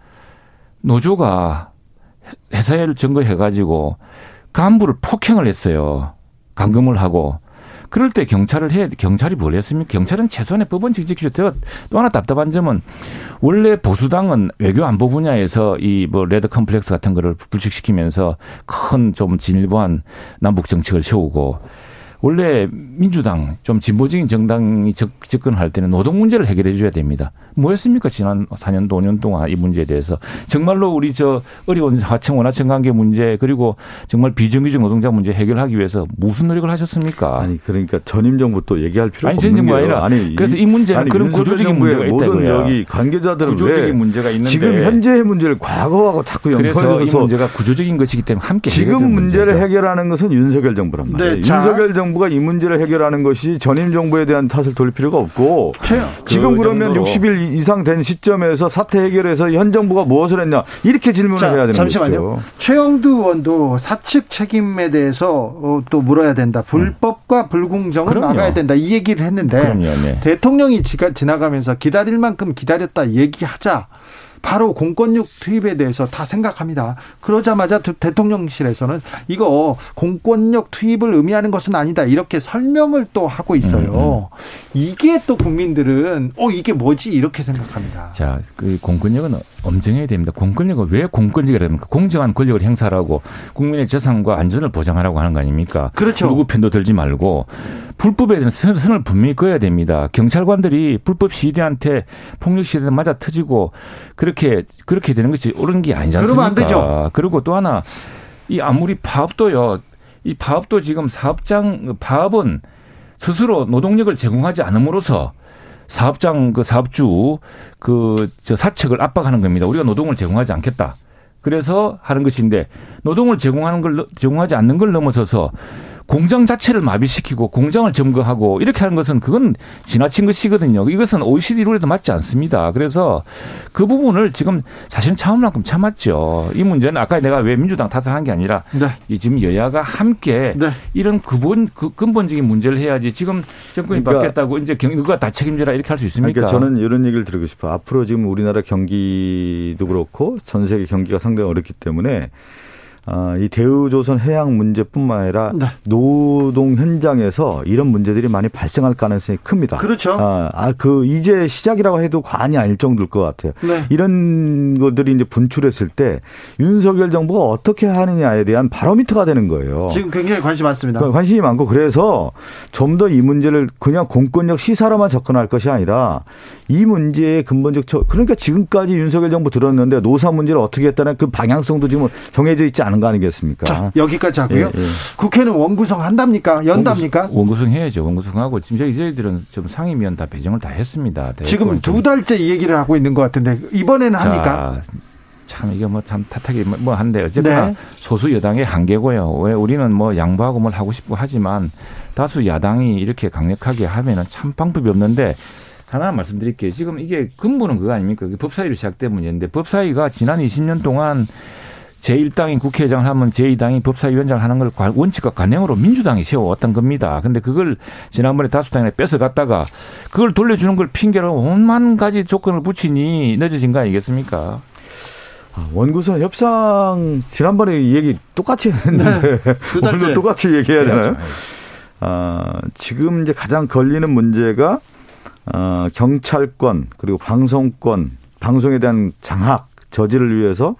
노조가 회사를 점거해 가지고 간부를 폭행을 했어요. 감금을 하고. 그럴 때 경찰을 해, 경찰이 뭘 했습니까? 경찰은 최소한의 법원 직직기조 또 하나 답답한 점은 원래 보수당은 외교 안보 분야에서 이 뭐 레드 컴플렉스 같은 거를 불식시키면서 큰 좀 진일보한 남북 정책을 세우고 원래 민주당 좀 진보적인 정당이 접, 접근할 때는 노동 문제를 해결해 줘야 됩니다. 뭐였습니까? 지난 4년, 5년 동안 이 문제에 대해서 정말로 우리 저 어려운 하청 원하청 관계 문제 그리고 정말 비정규직 노동자 문제 해결하기 위해서 무슨 노력을 하셨습니까? 아니 그러니까 전임 정부 또 얘기할 필요가 아니, 없는 전임 정부가 게요. 아니라 그래서 이 문제는 아니, 그런 구조적인 문제가 모든 있다고요. 여기 관계자들은 구조적인 왜 문제가 있는데 지금 현재의 문제를 과거하고 자꾸 그래서 이 연결해서 문제가 구조적인 것이기 때문에 함께 지금 문제를 문제죠. 해결하는 것은 윤석열 정부란 말이에요. 네, 자. 윤석열 정부 가 이 문제를 해결하는 것이 전임 정부에 대한 탓을 돌릴 필요가 없고 최, 지금 그 그러면 정도로. 60일 이상 된 시점에서 사태 해결해서 현 정부가 무엇을 했냐 이렇게 질문을 자, 해야 되는 잠시만요. 최영두 의원도 사측 책임에 대해서 어, 또 물어야 된다. 불법과 불공정을 그럼요. 막아야 된다. 이 얘기를 했는데 그럼요, 네. 대통령이 지가 지나가면서 기다릴 만큼 기다렸다 얘기하자. 바로 공권력 투입에 대해서 다 생각합니다. 그러자마자 대통령실에서는 이거 공권력 투입을 의미하는 것은 아니다. 이렇게 설명을 또 하고 있어요. 음, 음. 이게 또 국민들은 어 이게 뭐지 이렇게 생각합니다. 자, 그 공권력은 엄정해야 됩니다. 공권력은 왜 공권력이랍니까? 공정한 권력을 행사하고 국민의 재산과 안전을 보장하라고 하는 거 아닙니까? 그렇죠. 누구 편도 들지 말고 불법에 대한 선을 분명히 그어야 됩니다. 경찰관들이 불법 시위대한테 폭력 시위대 맞아 터지고 그렇게 그렇게 되는 것이 옳은 게 아니지 않습니까? 그러면 안 되죠. 그리고 또 하나 이 아무리 파업도요. 이 파업도 지금 사업장 파업은 스스로 노동력을 제공하지 않음으로써 사업장 그 사업주 그 저 사측을 압박하는 겁니다. 우리가 노동을 제공하지 않겠다. 그래서 하는 것인데 노동을 제공하는 걸 제공하지 않는 걸 넘어서서 공장 자체를 마비시키고 공장을 점거하고 이렇게 하는 것은 그건 지나친 것이거든요. 이것은 OECD 룰에도 맞지 않습니다. 그래서 그 부분을 지금 사실은 참을 만큼 참았죠. 이 문제는 아까 내가 왜 민주당 탓을 한 게 아니라 네. 지금 여야가 함께 네. 이런 근본 그 근본적인 문제를 해야지 지금 정권이 그러니까 바뀌었다고 이제 누가 다 책임져라 이렇게 할 수 있습니까? 그러니까 저는 이런 얘기를 드리고 싶어요. 앞으로 지금 우리나라 경기도 그렇고 전 세계 경기가 상당히 어렵기 때문에 아, 이 대우조선 해양 문제뿐만 아니라 네. 노동 현장에서 이런 문제들이 많이 발생할 가능성이 큽니다. 그렇죠. 아, 아, 그 이제 시작이라고 해도 과언이 아닐 정도일 것 같아요. 네. 이런 것들이 이제 분출했을 때 윤석열 정부가 어떻게 하느냐에 대한 바로미터가 되는 거예요. 지금 굉장히 관심 많습니다. 관심이 많고 그래서 좀 더 이 문제를 그냥 공권력 시사로만 접근할 것이 아니라 이 문제의 근본적 그러니까 지금까지 윤석열 정부 들었는데 노사 문제를 어떻게 했다는 그 방향성도 지금 정해져 있지 않은 거 아니겠습니까? 자, 여기까지 하고요. 예, 예. 국회는 원구성 한답니까? 연답니까? 원구성, 해야죠. 원구성하고 지금 저희 저희들은 좀 상임위원 다 배정을 다 했습니다. 지금 두 달째 이 얘기를 하고 있는 것 같은데 이번에는 합니까? 참 이게 뭐 참 탓하기 뭐, 뭐 한데 어쨌거나 네. 소수 여당의 한계고요. 왜 우리는 뭐 양보하고 뭘 하고 싶고 하지만 다수 야당이 이렇게 강력하게 하면은 참 방법이 없는데 하나 말씀드릴게요. 지금 이게 근본은 그거 아닙니까? 법사위로 시작된 문제인데 법사위가 지난 20년 동안 제1당이 국회의장을 하면 제2당이 법사위원장을 하는 걸 원칙과 관행으로 민주당이 세워왔던 겁니다. 근데 그걸 지난번에 다수당에 뺏어갔다가 그걸 돌려주는 걸 핑계로 온만 가지 조건을 붙이니 늦어진 거 아니겠습니까? 아, 원구성 협상 지난번에 이 얘기 똑같이 했는데 네, 오늘 똑같이 얘기해야 되나요? 아, 지금 이제 가장 걸리는 문제가 어, 경찰권 그리고 방송권 방송에 대한 장악 저지를 위해서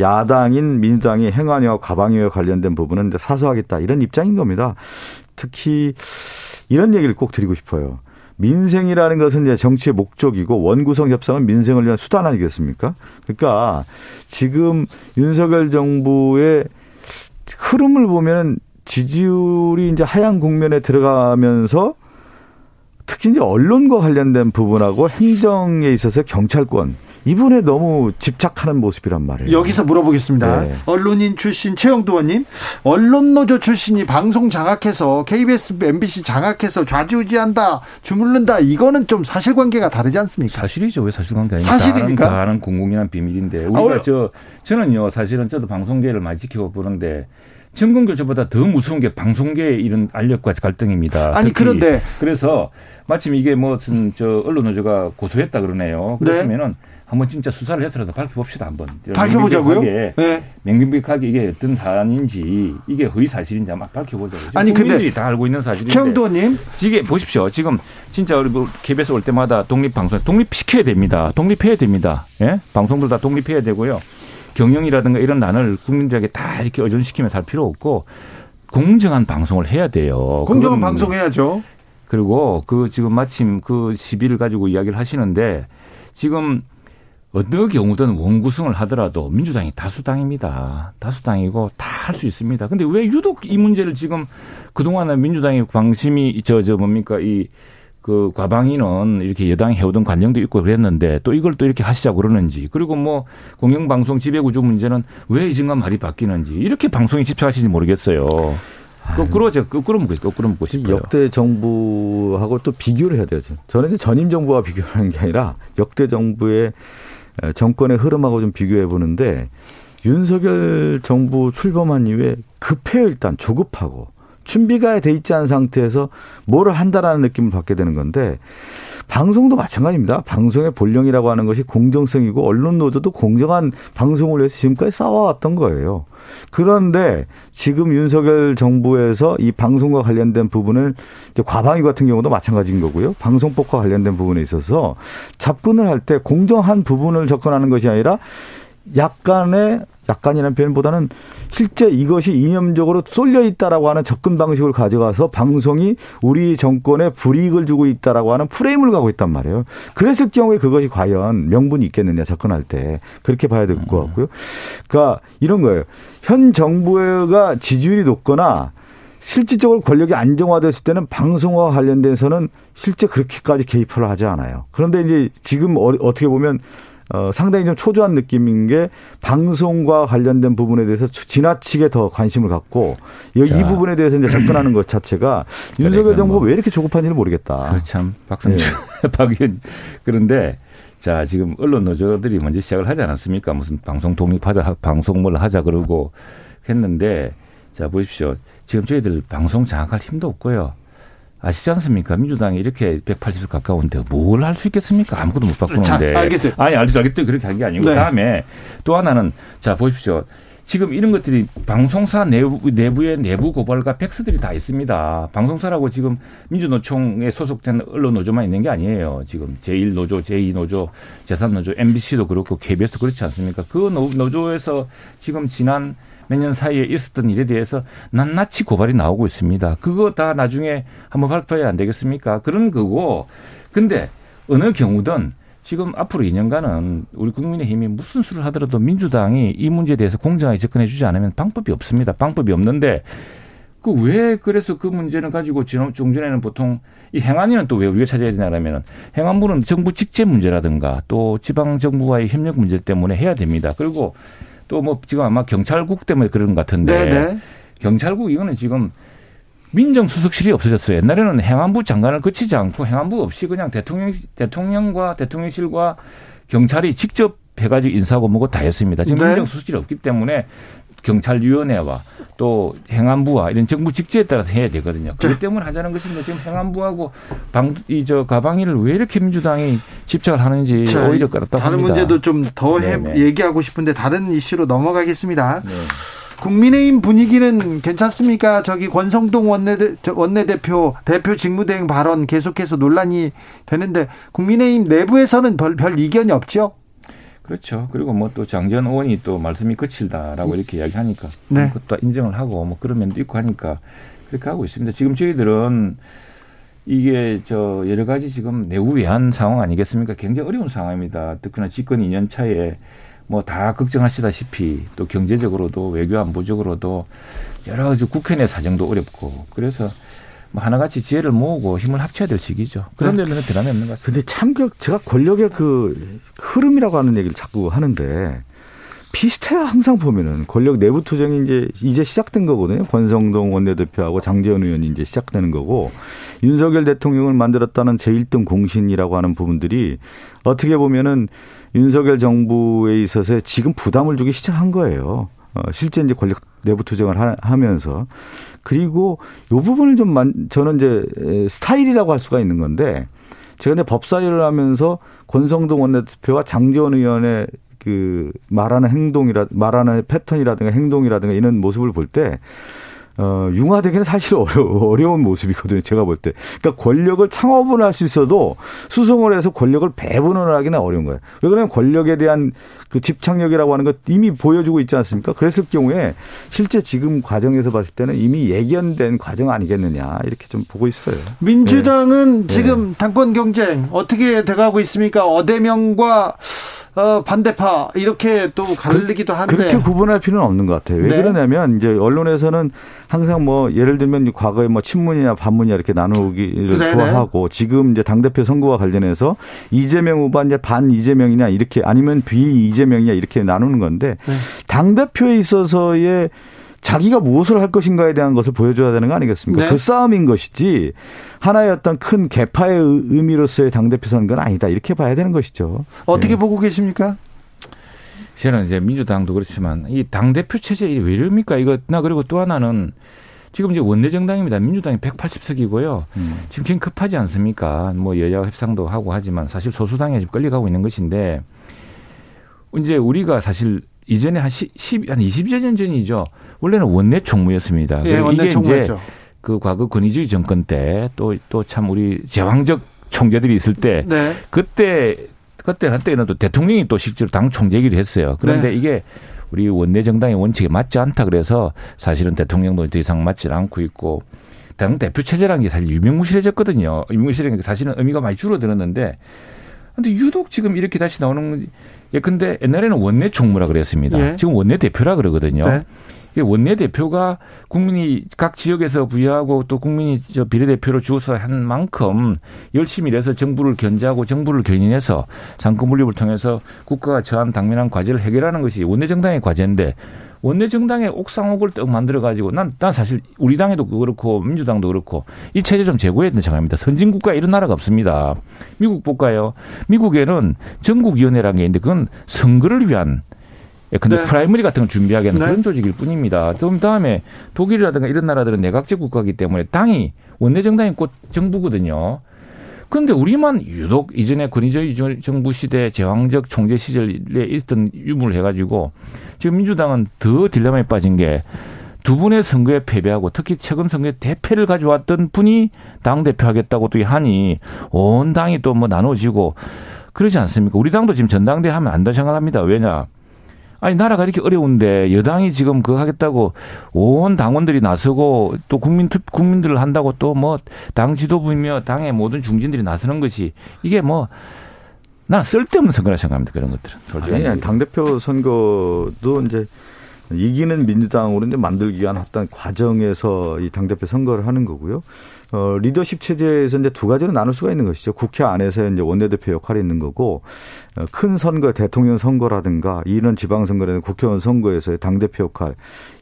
야당인 민주당이 행안위와 과방위와 관련된 부분은 사소하겠다 이런 입장인 겁니다. 특히 이런 얘기를 꼭 드리고 싶어요. 민생이라는 것은 이제 정치의 목적이고 원구성 협상은 민생을 위한 수단 아니겠습니까? 그러니까 지금 윤석열 정부의 흐름을 보면은 지지율이 이제 하향 국면에 들어가면서 특히 이제 언론과 관련된 부분하고 행정에 있어서 경찰권 이분에 너무 집착하는 모습이란 말이에요. 여기서 물어보겠습니다. 네. 언론인 출신 최영도 의원님, 언론노조 출신이 방송 장악해서 KBS, MBC 장악해서 좌지우지한다, 주물른다. 이거는 좀 사실관계가 다르지 않습니까? 사실이죠. 왜 사실관계 아닙니까? 사실입니까? 다른, 다른 공공연한 비밀인데 우리가 아, 저 저는요 사실은 저도 방송계를 많이 지키고 보는데 정권 교체보다 더 무서운 게 방송계의 이런 알력과 갈등입니다. 아니 그런데 그래서 마침 이게 무슨 저 언론 노조가 고소했다 그러네요. 그렇다면은 네. 한번 진짜 수사를 해서라도 밝혀봅시다 한번. 밝혀보자고요. 네. 명백하게 이게 어떤 사안인지 이게 허위 사실인지 한번 밝혀보자고요. 아니 국민들이 다 알고 있는 사실인데. 최영도님. 이게 보십시오. 지금 진짜 우리 뭐 KBS 올 때마다 독립 방송 독립시켜야 됩니다. 독립해야 됩니다. 예? 방송들 다 독립해야 되고요. 경영이라든가 이런 난을 국민들에게 다 이렇게 의존시키면 살 필요 없고 공정한 방송을 해야 돼요. 공정한 방송 해야죠. 그리고 그 지금 마침 그 시비를 가지고 이야기를 하시는데 지금 어느 경우든 원구성을 하더라도 민주당이 다수당입니다. 다수당이고 다 할 수 있습니다. 근데 왜 유독 이 문제를 지금 그동안은 민주당의 방심이 저, 저 뭡니까 이 그 과방위는 이렇게 여당이 해오던 관령도 있고 그랬는데 또 이걸 또 이렇게 하시자고 그러는지 그리고 뭐 공영방송 지배구조 문제는 왜 이전과 말이 바뀌는지 이렇게 방송에 집착하시는지 모르겠어요. 거꾸로 제가 거꾸로 묻고 거꾸로 묻고 싶어요. 역대 정부하고 또 비교를 해야 되죠. 저는 이제 전임 정부와 비교하는 게 아니라 역대 정부의 정권의 흐름하고 좀 비교해 보는데 윤석열 정부 출범한 이후에 급해요 일단 조급하고 준비가 돼 있지 않은 상태에서 뭐를 한다라는 느낌을 받게 되는 건데 방송도 마찬가지입니다. 방송의 본령이라고 하는 것이 공정성이고 언론 노조도 공정한 방송을 위해서 지금까지 싸워왔던 거예요. 그런데 지금 윤석열 정부에서 이 방송과 관련된 부분을 과방위 같은 경우도 마찬가지인 거고요. 방송법과 관련된 부분에 있어서 접근을 할 때 공정한 부분을 접근하는 것이 아니라 약간의 약간이라는 표현보다는 실제 이것이 이념적으로 쏠려 있다라고 하는 접근 방식을 가져가서 방송이 우리 정권에 불이익을 주고 있다라고 하는 프레임을 가고 있단 말이에요. 그랬을 경우에 그것이 과연 명분이 있겠느냐 접근할 때 그렇게 봐야 될 것 같고요. 그러니까 이런 거예요. 현 정부가 지지율이 높거나 실질적으로 권력이 안정화됐을 때는 방송과 관련돼서는 실제 그렇게까지 개입을 하지 않아요. 그런데 이제 지금 어, 어떻게 보면 어, 상당히 좀 초조한 느낌인 게 방송과 관련된 부분에 대해서 지나치게 더 관심을 갖고 이, 이 부분에 대해서 이제 접근하는 것 자체가 윤석열 정부가 뭐. 왜 이렇게 조급한지는 모르겠다. 그참 박성준 네. 박윤 그런데 자 지금 언론 노조들이 먼저 시작을 하지 않았습니까? 무슨 방송 독립하자 방송 뭘 하자 그러고 했는데 자 보십시오. 지금 저희들 방송 장악할 힘도 없고요. 아시지 않습니까? 민주당이 이렇게 180석 가까운데 뭘 할 수 있겠습니까? 아무것도 못 바꾸는데. 자, 알겠어요. 아니, 알겠어요. 알겠어요. 그렇게 한 게 아니고. 네. 그 다음에 또 하나는 자, 보십시오. 지금 이런 것들이 방송사 내부, 내부의 내부 고발과 팩스들이 다 있습니다. 방송사라고 지금 민주노총에 소속된 언론노조만 있는 게 아니에요. 지금 제1노조, 제2노조, 제3노조, MBC도 그렇고 KBS도 그렇지 않습니까? 그 노조에서 지금 지난 몇년 사이에 있었던 일에 대해서 낱낱이 고발이 나오고 있습니다. 그거 다 나중에 한번 발표해야 안 되겠습니까? 그런 거고. 근데 어느 경우든 지금 앞으로 2년간은 우리 국민의힘이 무슨 수를 하더라도 민주당이 이 문제에 대해서 공정하게 접근해 주지 않으면 방법이 없습니다. 방법이 없는데 그 왜 그래서 그 문제를 가지고 중전에는 보통 이 행안위는 또 왜 우리가 찾아야 되냐라면 행안부는 정부 직제 문제라든가 또 지방 정부와의 협력 문제 때문에 해야 됩니다. 그리고 또 뭐 지금 아마 경찰국 때문에 그런 것 같은데 네네. 네. 경찰국 이거는 지금 민정수석실이 없어졌어요. 옛날에는 행안부 장관을 거치지 않고 행안부 없이 그냥 대통령 대통령과 대통령실과 경찰이 직접 해가지고 인사하고 뭐고 다 했습니다. 지금 네. 민정수석실이 없기 때문에 경찰위원회와 또 행안부와 이런 정부 직제에 따라서 해야 되거든요. 그것 네. 때문에 하자는 것입니다. 지금 행안부하고 방, 이, 저, 가방위를 왜 이렇게 민주당이 집착을 하는지 자, 오히려 그렇다 다른 합니다. 문제도 좀 더 얘기하고 싶은데 다른 이슈로 넘어가겠습니다. 네. 국민의힘 분위기는 괜찮습니까? 저기 권성동 원내대, 원내대표 대표 직무대행 발언 계속해서 논란이 되는데 국민의힘 내부에서는 별, 별 이견이 없죠? 그렇죠. 그리고 뭐 또 장 전 의원이 또 말씀이 거칠다라고 이렇게 이야기하니까 네. 그것도 인정을 하고 뭐 그런 면도 있고 하니까 그렇게 하고 있습니다. 지금 저희들은 이게 저 여러 가지 지금 내부 외환 상황 아니겠습니까? 굉장히 어려운 상황입니다. 특히나 집권 2년 차에 뭐 다 걱정하시다시피 또 경제적으로도 외교 안보적으로도 여러 가지 국회 내 사정도 어렵고 그래서 뭐 하나같이 지혜를 모으고 힘을 합쳐야 될 시기죠. 그런 네. 데는 대단히 없는 것 같습니다. 근데 참 제가 권력의 그 흐름이라고 하는 얘기를 자꾸 하는데 비슷해요. 항상 보면은 권력 내부 투쟁이 이제 이제 시작된 거거든요. 권성동 원내대표하고 장재원 의원이 이제 시작되는 거고 윤석열 대통령을 만들었다는 제1등 공신이라고 하는 부분들이 어떻게 보면은 윤석열 정부에 있어서 지금 부담을 주기 시작한 거예요. 어, 실제 이제 권력 내부 투쟁을 하, 면서 그리고 요 부분을 좀 만, 저는 이제 스타일이라고 할 수가 있는 건데 제가 이제 법사위를 하면서 권성동 원내대표와 장재원 의원의 그 말하는 행동이라 말하는 패턴이라든가 행동이라든가 이런 모습을 볼 때 어, 융화되기는 사실 (laughs) 어려, 어려운 모습이거든요. 제가 볼 때. 그러니까 권력을 창업을 할 수 있어도 수송을 해서 권력을 배분을 하기는 어려운 거예요. 왜 그러냐면 권력에 대한 그 집착력이라고 하는 것 이미 보여주고 있지 않습니까? 그랬을 경우에 실제 지금 과정에서 봤을 때는 이미 예견된 과정 아니겠느냐 이렇게 좀 보고 있어요. 민주당은 네. 지금 당권 경쟁 어떻게 돼가고 있습니까? 어대명과 어, 반대파 이렇게 또 갈리기도 한데 그렇게 구분할 필요는 없는 것 같아요. 왜 네. 그러냐면 이제 언론에서는 항상 뭐 예를 들면 과거에 뭐 친문이냐 반문이냐 이렇게 나누기를 네네. 좋아하고 지금 이제 당 대표 선거와 관련해서 이재명 후보 이제 반 이재명이냐 이렇게 아니면 비 이재명이냐 이렇게 나누는 건데 네. 당 대표에 있어서의 자기가 무엇을 할 것인가에 대한 것을 보여줘야 되는 거 아니겠습니까? 네. 그 싸움인 것이지 하나의 어떤 큰 개파의 의미로서의 당대표 선거는 아니다. 이렇게 봐야 되는 것이죠. 어떻게 네. 보고 계십니까? 저는 이제 민주당도 그렇지만 이 당대표 체제 왜 이럽니까? 이거, 나 그리고 또 하나는 지금 이제 원내 정당입니다. 민주당이 180석이고요. 음. 지금 굉장히 급하지 않습니까? 뭐 여야 협상도 하고 하지만 사실 소수당에 지금 끌려가고 있는 것인데 이제 우리가 사실 이전에 한 10, 10, 한 20여 년 전이죠. 원래는 원내 총무였습니다. 예, 원내 이게 총무였죠. 이제 그 과거 권위주의 정권 때 또 또 참 우리 제왕적 총재들이 있을 때 네. 그때 그때 한때는 또 대통령이 또 실제로 당 총재이기도 했어요. 그런데 네. 이게 우리 원내 정당의 원칙에 맞지 않다 그래서 사실은 대통령도 더 이상 맞지 않고 있고 당 대표 체제라는 게 사실 유명무실해졌거든요. 유명무실한 게 사실은 의미가 많이 줄어들었는데 근데 유독 지금 이렇게 다시 나오는 예 근데 옛날에는 원내 총무라 그랬습니다. 예. 지금 원내 대표라 그러거든요. 네. 이게 원내 대표가 국민이 각 지역에서 부여하고 또 국민이 저 비례대표로 주어서 한 만큼 열심히 일해서 정부를 견제하고 정부를 견인해서 삼권 분립을 통해서 국가가 처한 당면한 과제를 해결하는 것이 원내 정당의 과제인데 원내 정당의 옥상옥을 떡 만들어 가지고 난, 난 사실 우리 당에도 그렇고 민주당도 그렇고 이 체제 좀 재고해야 된다고 생각합니다. 선진 국가에 이런 나라가 없습니다. 미국 볼까요? 미국에는 전국위원회라는 게 있는데 그건 선거를 위한 예, 근데 네. primary 같은 걸 준비하게 하는 네. 그런 조직일 뿐입니다. 그 다음에 독일이라든가 이런 나라들은 내각제 국가이기 때문에 당이 원내 정당이 곧 정부거든요. 그런데 우리만 유독 이전에 권위주의 정부 시대 제왕적 총재 시절에 있던 유무를 해가지고 지금 민주당은 더 딜레마에 빠진 게 두 분의 선거에 패배하고 특히 최근 선거에 대패를 가져왔던 분이 당 대표 하겠다고 또 하니 온 당이 또 뭐 나눠지고 그러지 않습니까? 우리 당도 지금 전당대 회 하면 안 된다고 생각합니다. 왜냐? 아니 나라가 이렇게 어려운데 여당이 지금 그거 하겠다고 온 당원들이 나서고 또 국민 투 국민들을 한다고 또 뭐 당 지도부이며 당의 모든 중진들이 나서는 것이 이게 뭐 난 쓸데없는 선거라 생각합니다 그런 것들은 솔직히. 아니, 당 대표 선거도 이제 이기는 민주당으로 이제 만들기 위한 어떤 과정에서 이 당 대표 선거를 하는 거고요. 어, 리더십 체제에서 이제 두 가지로 나눌 수가 있는 것이죠. 국회 안에서 이제 원내대표 역할이 있는 거고, 어, 큰 선거, 대통령 선거라든가 이런 지방선거라든가 국회의원 선거에서의 당대표 역할.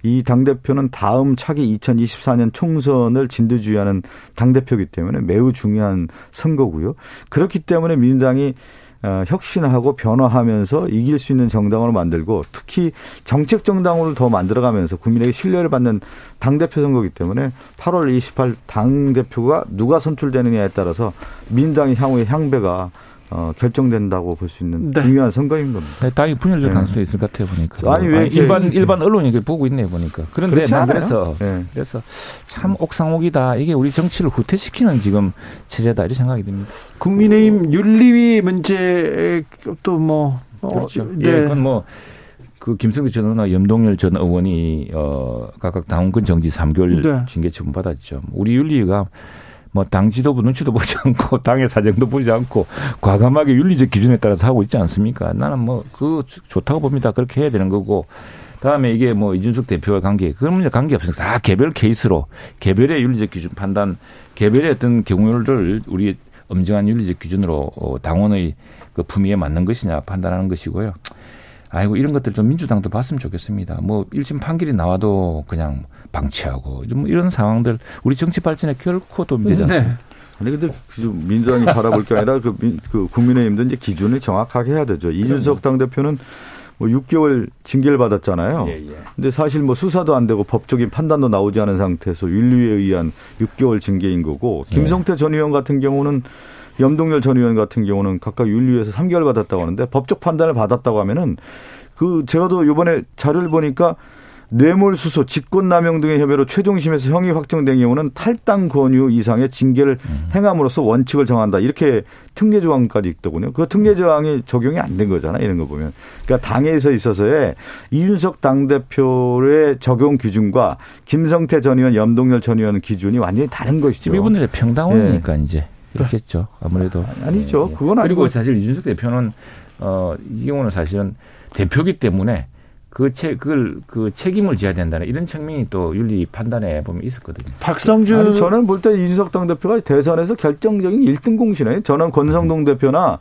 이 당대표는 다음 차기 2024년 총선을 진두지휘하는 당대표이기 때문에 매우 중요한 선거고요. 그렇기 때문에 민주당이 어, 혁신하고 변화하면서 이길 수 있는 정당으로 만들고 특히 정책 정당으로 더 만들어가면서 국민에게 신뢰를 받는 당 대표 선거이기 때문에 8월 28일 당대표가 누가 선출되느냐에 따라서 민주당의 향후의 향배가 어, 결정된다고 볼 수 있는 네. 중요한 선거인 겁니다. 네, 당이 분열될 네. 가능성이 있을 것 같아요 보니까. 아니, 왜 이렇게- 일반 일반 언론이 이렇게 보고 있네요 보니까. 그런데 그렇지 난 않아요? 그래서 네. 그래서 참 옥상옥이다. 이게 우리 정치를 후퇴시키는 지금 체제다 이런 생각이 듭니다. 국민의힘 윤리위 문제 또뭐 어, 그렇죠. 네. 예, 그건 뭐. 그 김성태 전 의원과 염동열 전 의원이 어 각각 당원권 정지 3개월 네. 징계 처분 받았죠. 우리 윤리가 뭐 당 지도부 눈치도 보지 않고 (laughs) 당의 사정도 보지 않고 과감하게 윤리적 기준에 따라서 하고 있지 않습니까? 나는 뭐 그 좋다고 봅니다. 그렇게 해야 되는 거고. 다음에 이게 뭐 이준석 대표와 관계 그런 문제 관계 없으니까 다 개별 케이스로 개별의 윤리적 기준 판단 개별의 어떤 경우를 우리 엄정한 윤리적 기준으로 어, 당원의 그 품위에 맞는 것이냐 판단하는 것이고요. 아이고 이런 것들 좀 민주당도 봤으면 좋겠습니다. 뭐 1심 판결이 나와도 그냥 방치하고 좀 이런 상황들 우리 정치 발전에 결코 도움이 되지 않습니다. 네. 아니 근데 그 민주당이 바라볼 게 아니라 그, 민- 그 국민의힘도 이제 기준을 정확하게 해야 되죠. 이준석 당대표는 뭐 6개월 징계를 받았잖아요. 예, 예. 근데 사실 뭐 수사도 안 되고 법적인 판단도 나오지 않은 상태에서 윤리에 의한 6개월 징계인 거고 예. 김성태 전 의원 같은 경우는 염동열 전 의원 같은 경우는 각각 윤리위에서 3개월 받았다고 하는데 법적 판단을 받았다고 하면은 그 제가 또 이번에 자료를 보니까 뇌물수수, 직권남용 등의 혐의로 최종심에서 형이 확정된 경우는 탈당 권유 이상의 징계를 행함으로써 원칙을 정한다. 이렇게 특례 조항까지 있더군요. 그 특례 조항이 적용이 안 된 거잖아요. 이런 거 보면. 그러니까 당에서 있어서의 이준석 당대표의 적용 기준과 김성태 전 의원, 염동열 전 의원 기준이 완전히 다른 것이죠. 지금 이분들의 평당원이니까 이제 그렇겠죠. 아무래도 아니죠. 예, 예. 그건 아니고. 그리고 사실 이준석 대표는 어 이 경우는 사실은 대표기 때문에 그 책, 그걸, 그 책임을 져야 된다는 이런 측면이 또 윤리 판단에 보면 있었거든요. 박성준 아니, 저는 볼 때 이준석 당대표가 대선에서 결정적인 1등 공신이에요. 저는 권성동 대표나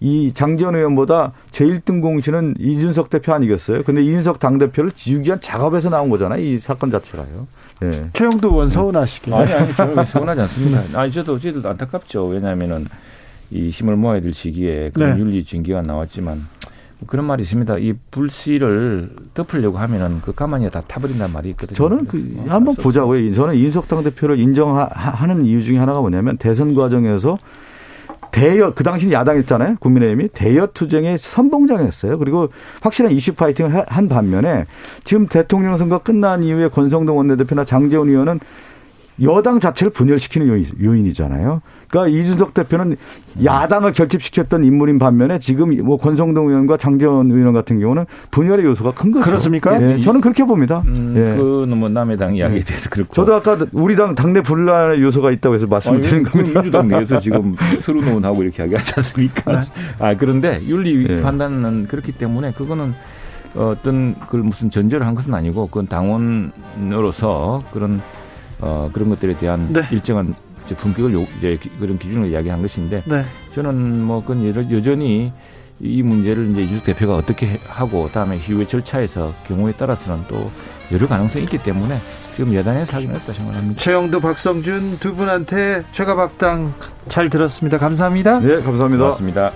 이 장지원 의원보다 제 1등 공신은 이준석 대표 아니겠어요? 근데 이준석 당대표를 지우기 위한 작업에서 나온 거잖아요. 이 사건 자체가요. 예. 최영도 의원 서운하시게. 아니, 아니, 저는 서운하지 않습니다. 아니, 저도, 저희들도 안타깝죠. 왜냐하면은 이 힘을 모아야 될 시기에 그런 네. 윤리 징계가 나왔지만 그런 말이 있습니다. 이 불씨를 덮으려고 하면은 그 가만히 다 타버린다는 말이 있거든요. 저는 그뭐 한번 보자고요. 저는 이준석 당 대표를 인정하는 이유 중에 하나가 뭐냐면 대선 과정에서 대여 그 당시 야당했잖아요. 국민의힘이 대여 투쟁의 선봉장이었어요. 그리고 확실한 이슈 파이팅을 하- 한 반면에 지금 대통령 선거 끝난 이후에 권성동 원내대표나 장재원 의원은 여당 자체를 분열시키는 요인, 요인이잖아요. 그러니까 이준석 대표는 야당을 결집시켰던 인물인 반면에 지금 뭐 권성동 의원과 장재원 의원 같은 경우는 분열의 요소가 큰 거죠. 그렇습니까? 예, 저는 그렇게 봅니다. 음, 예. 그는 뭐 남의 당 이야기에 대해서 그렇고. 저도 아까 우리 당 당내 분란의 요소가 있다고 해서 말씀을 드린 그 겁니다. 민주당 내에서 지금 (laughs) 서로 논하고 이렇게 이야기하지 않습니까? 아 그런데 윤리 네. 판단은 그렇기 때문에 그거는 어떤 그 무슨 전제를 한 것은 아니고 그건 당원으로서 그런 어 그런 것들에 대한 네. 일정한 이제 품격을 요, 이제 기- 그런 기준으로 이야기한 것인데 네. 저는 뭐 그건 여전히 이 문제를 이제 이준석 대표가 어떻게 해- 하고 다음에 이후의 절차에서 경우에 따라서는 또 여러 가능성이 있기 때문에 지금 여당에서 하기는 어렵다 생각합니다. 최영도 박성준 두 분한테 최가박당 잘 들었습니다. 감사합니다. 네, 감사합니다. 고맙습니다.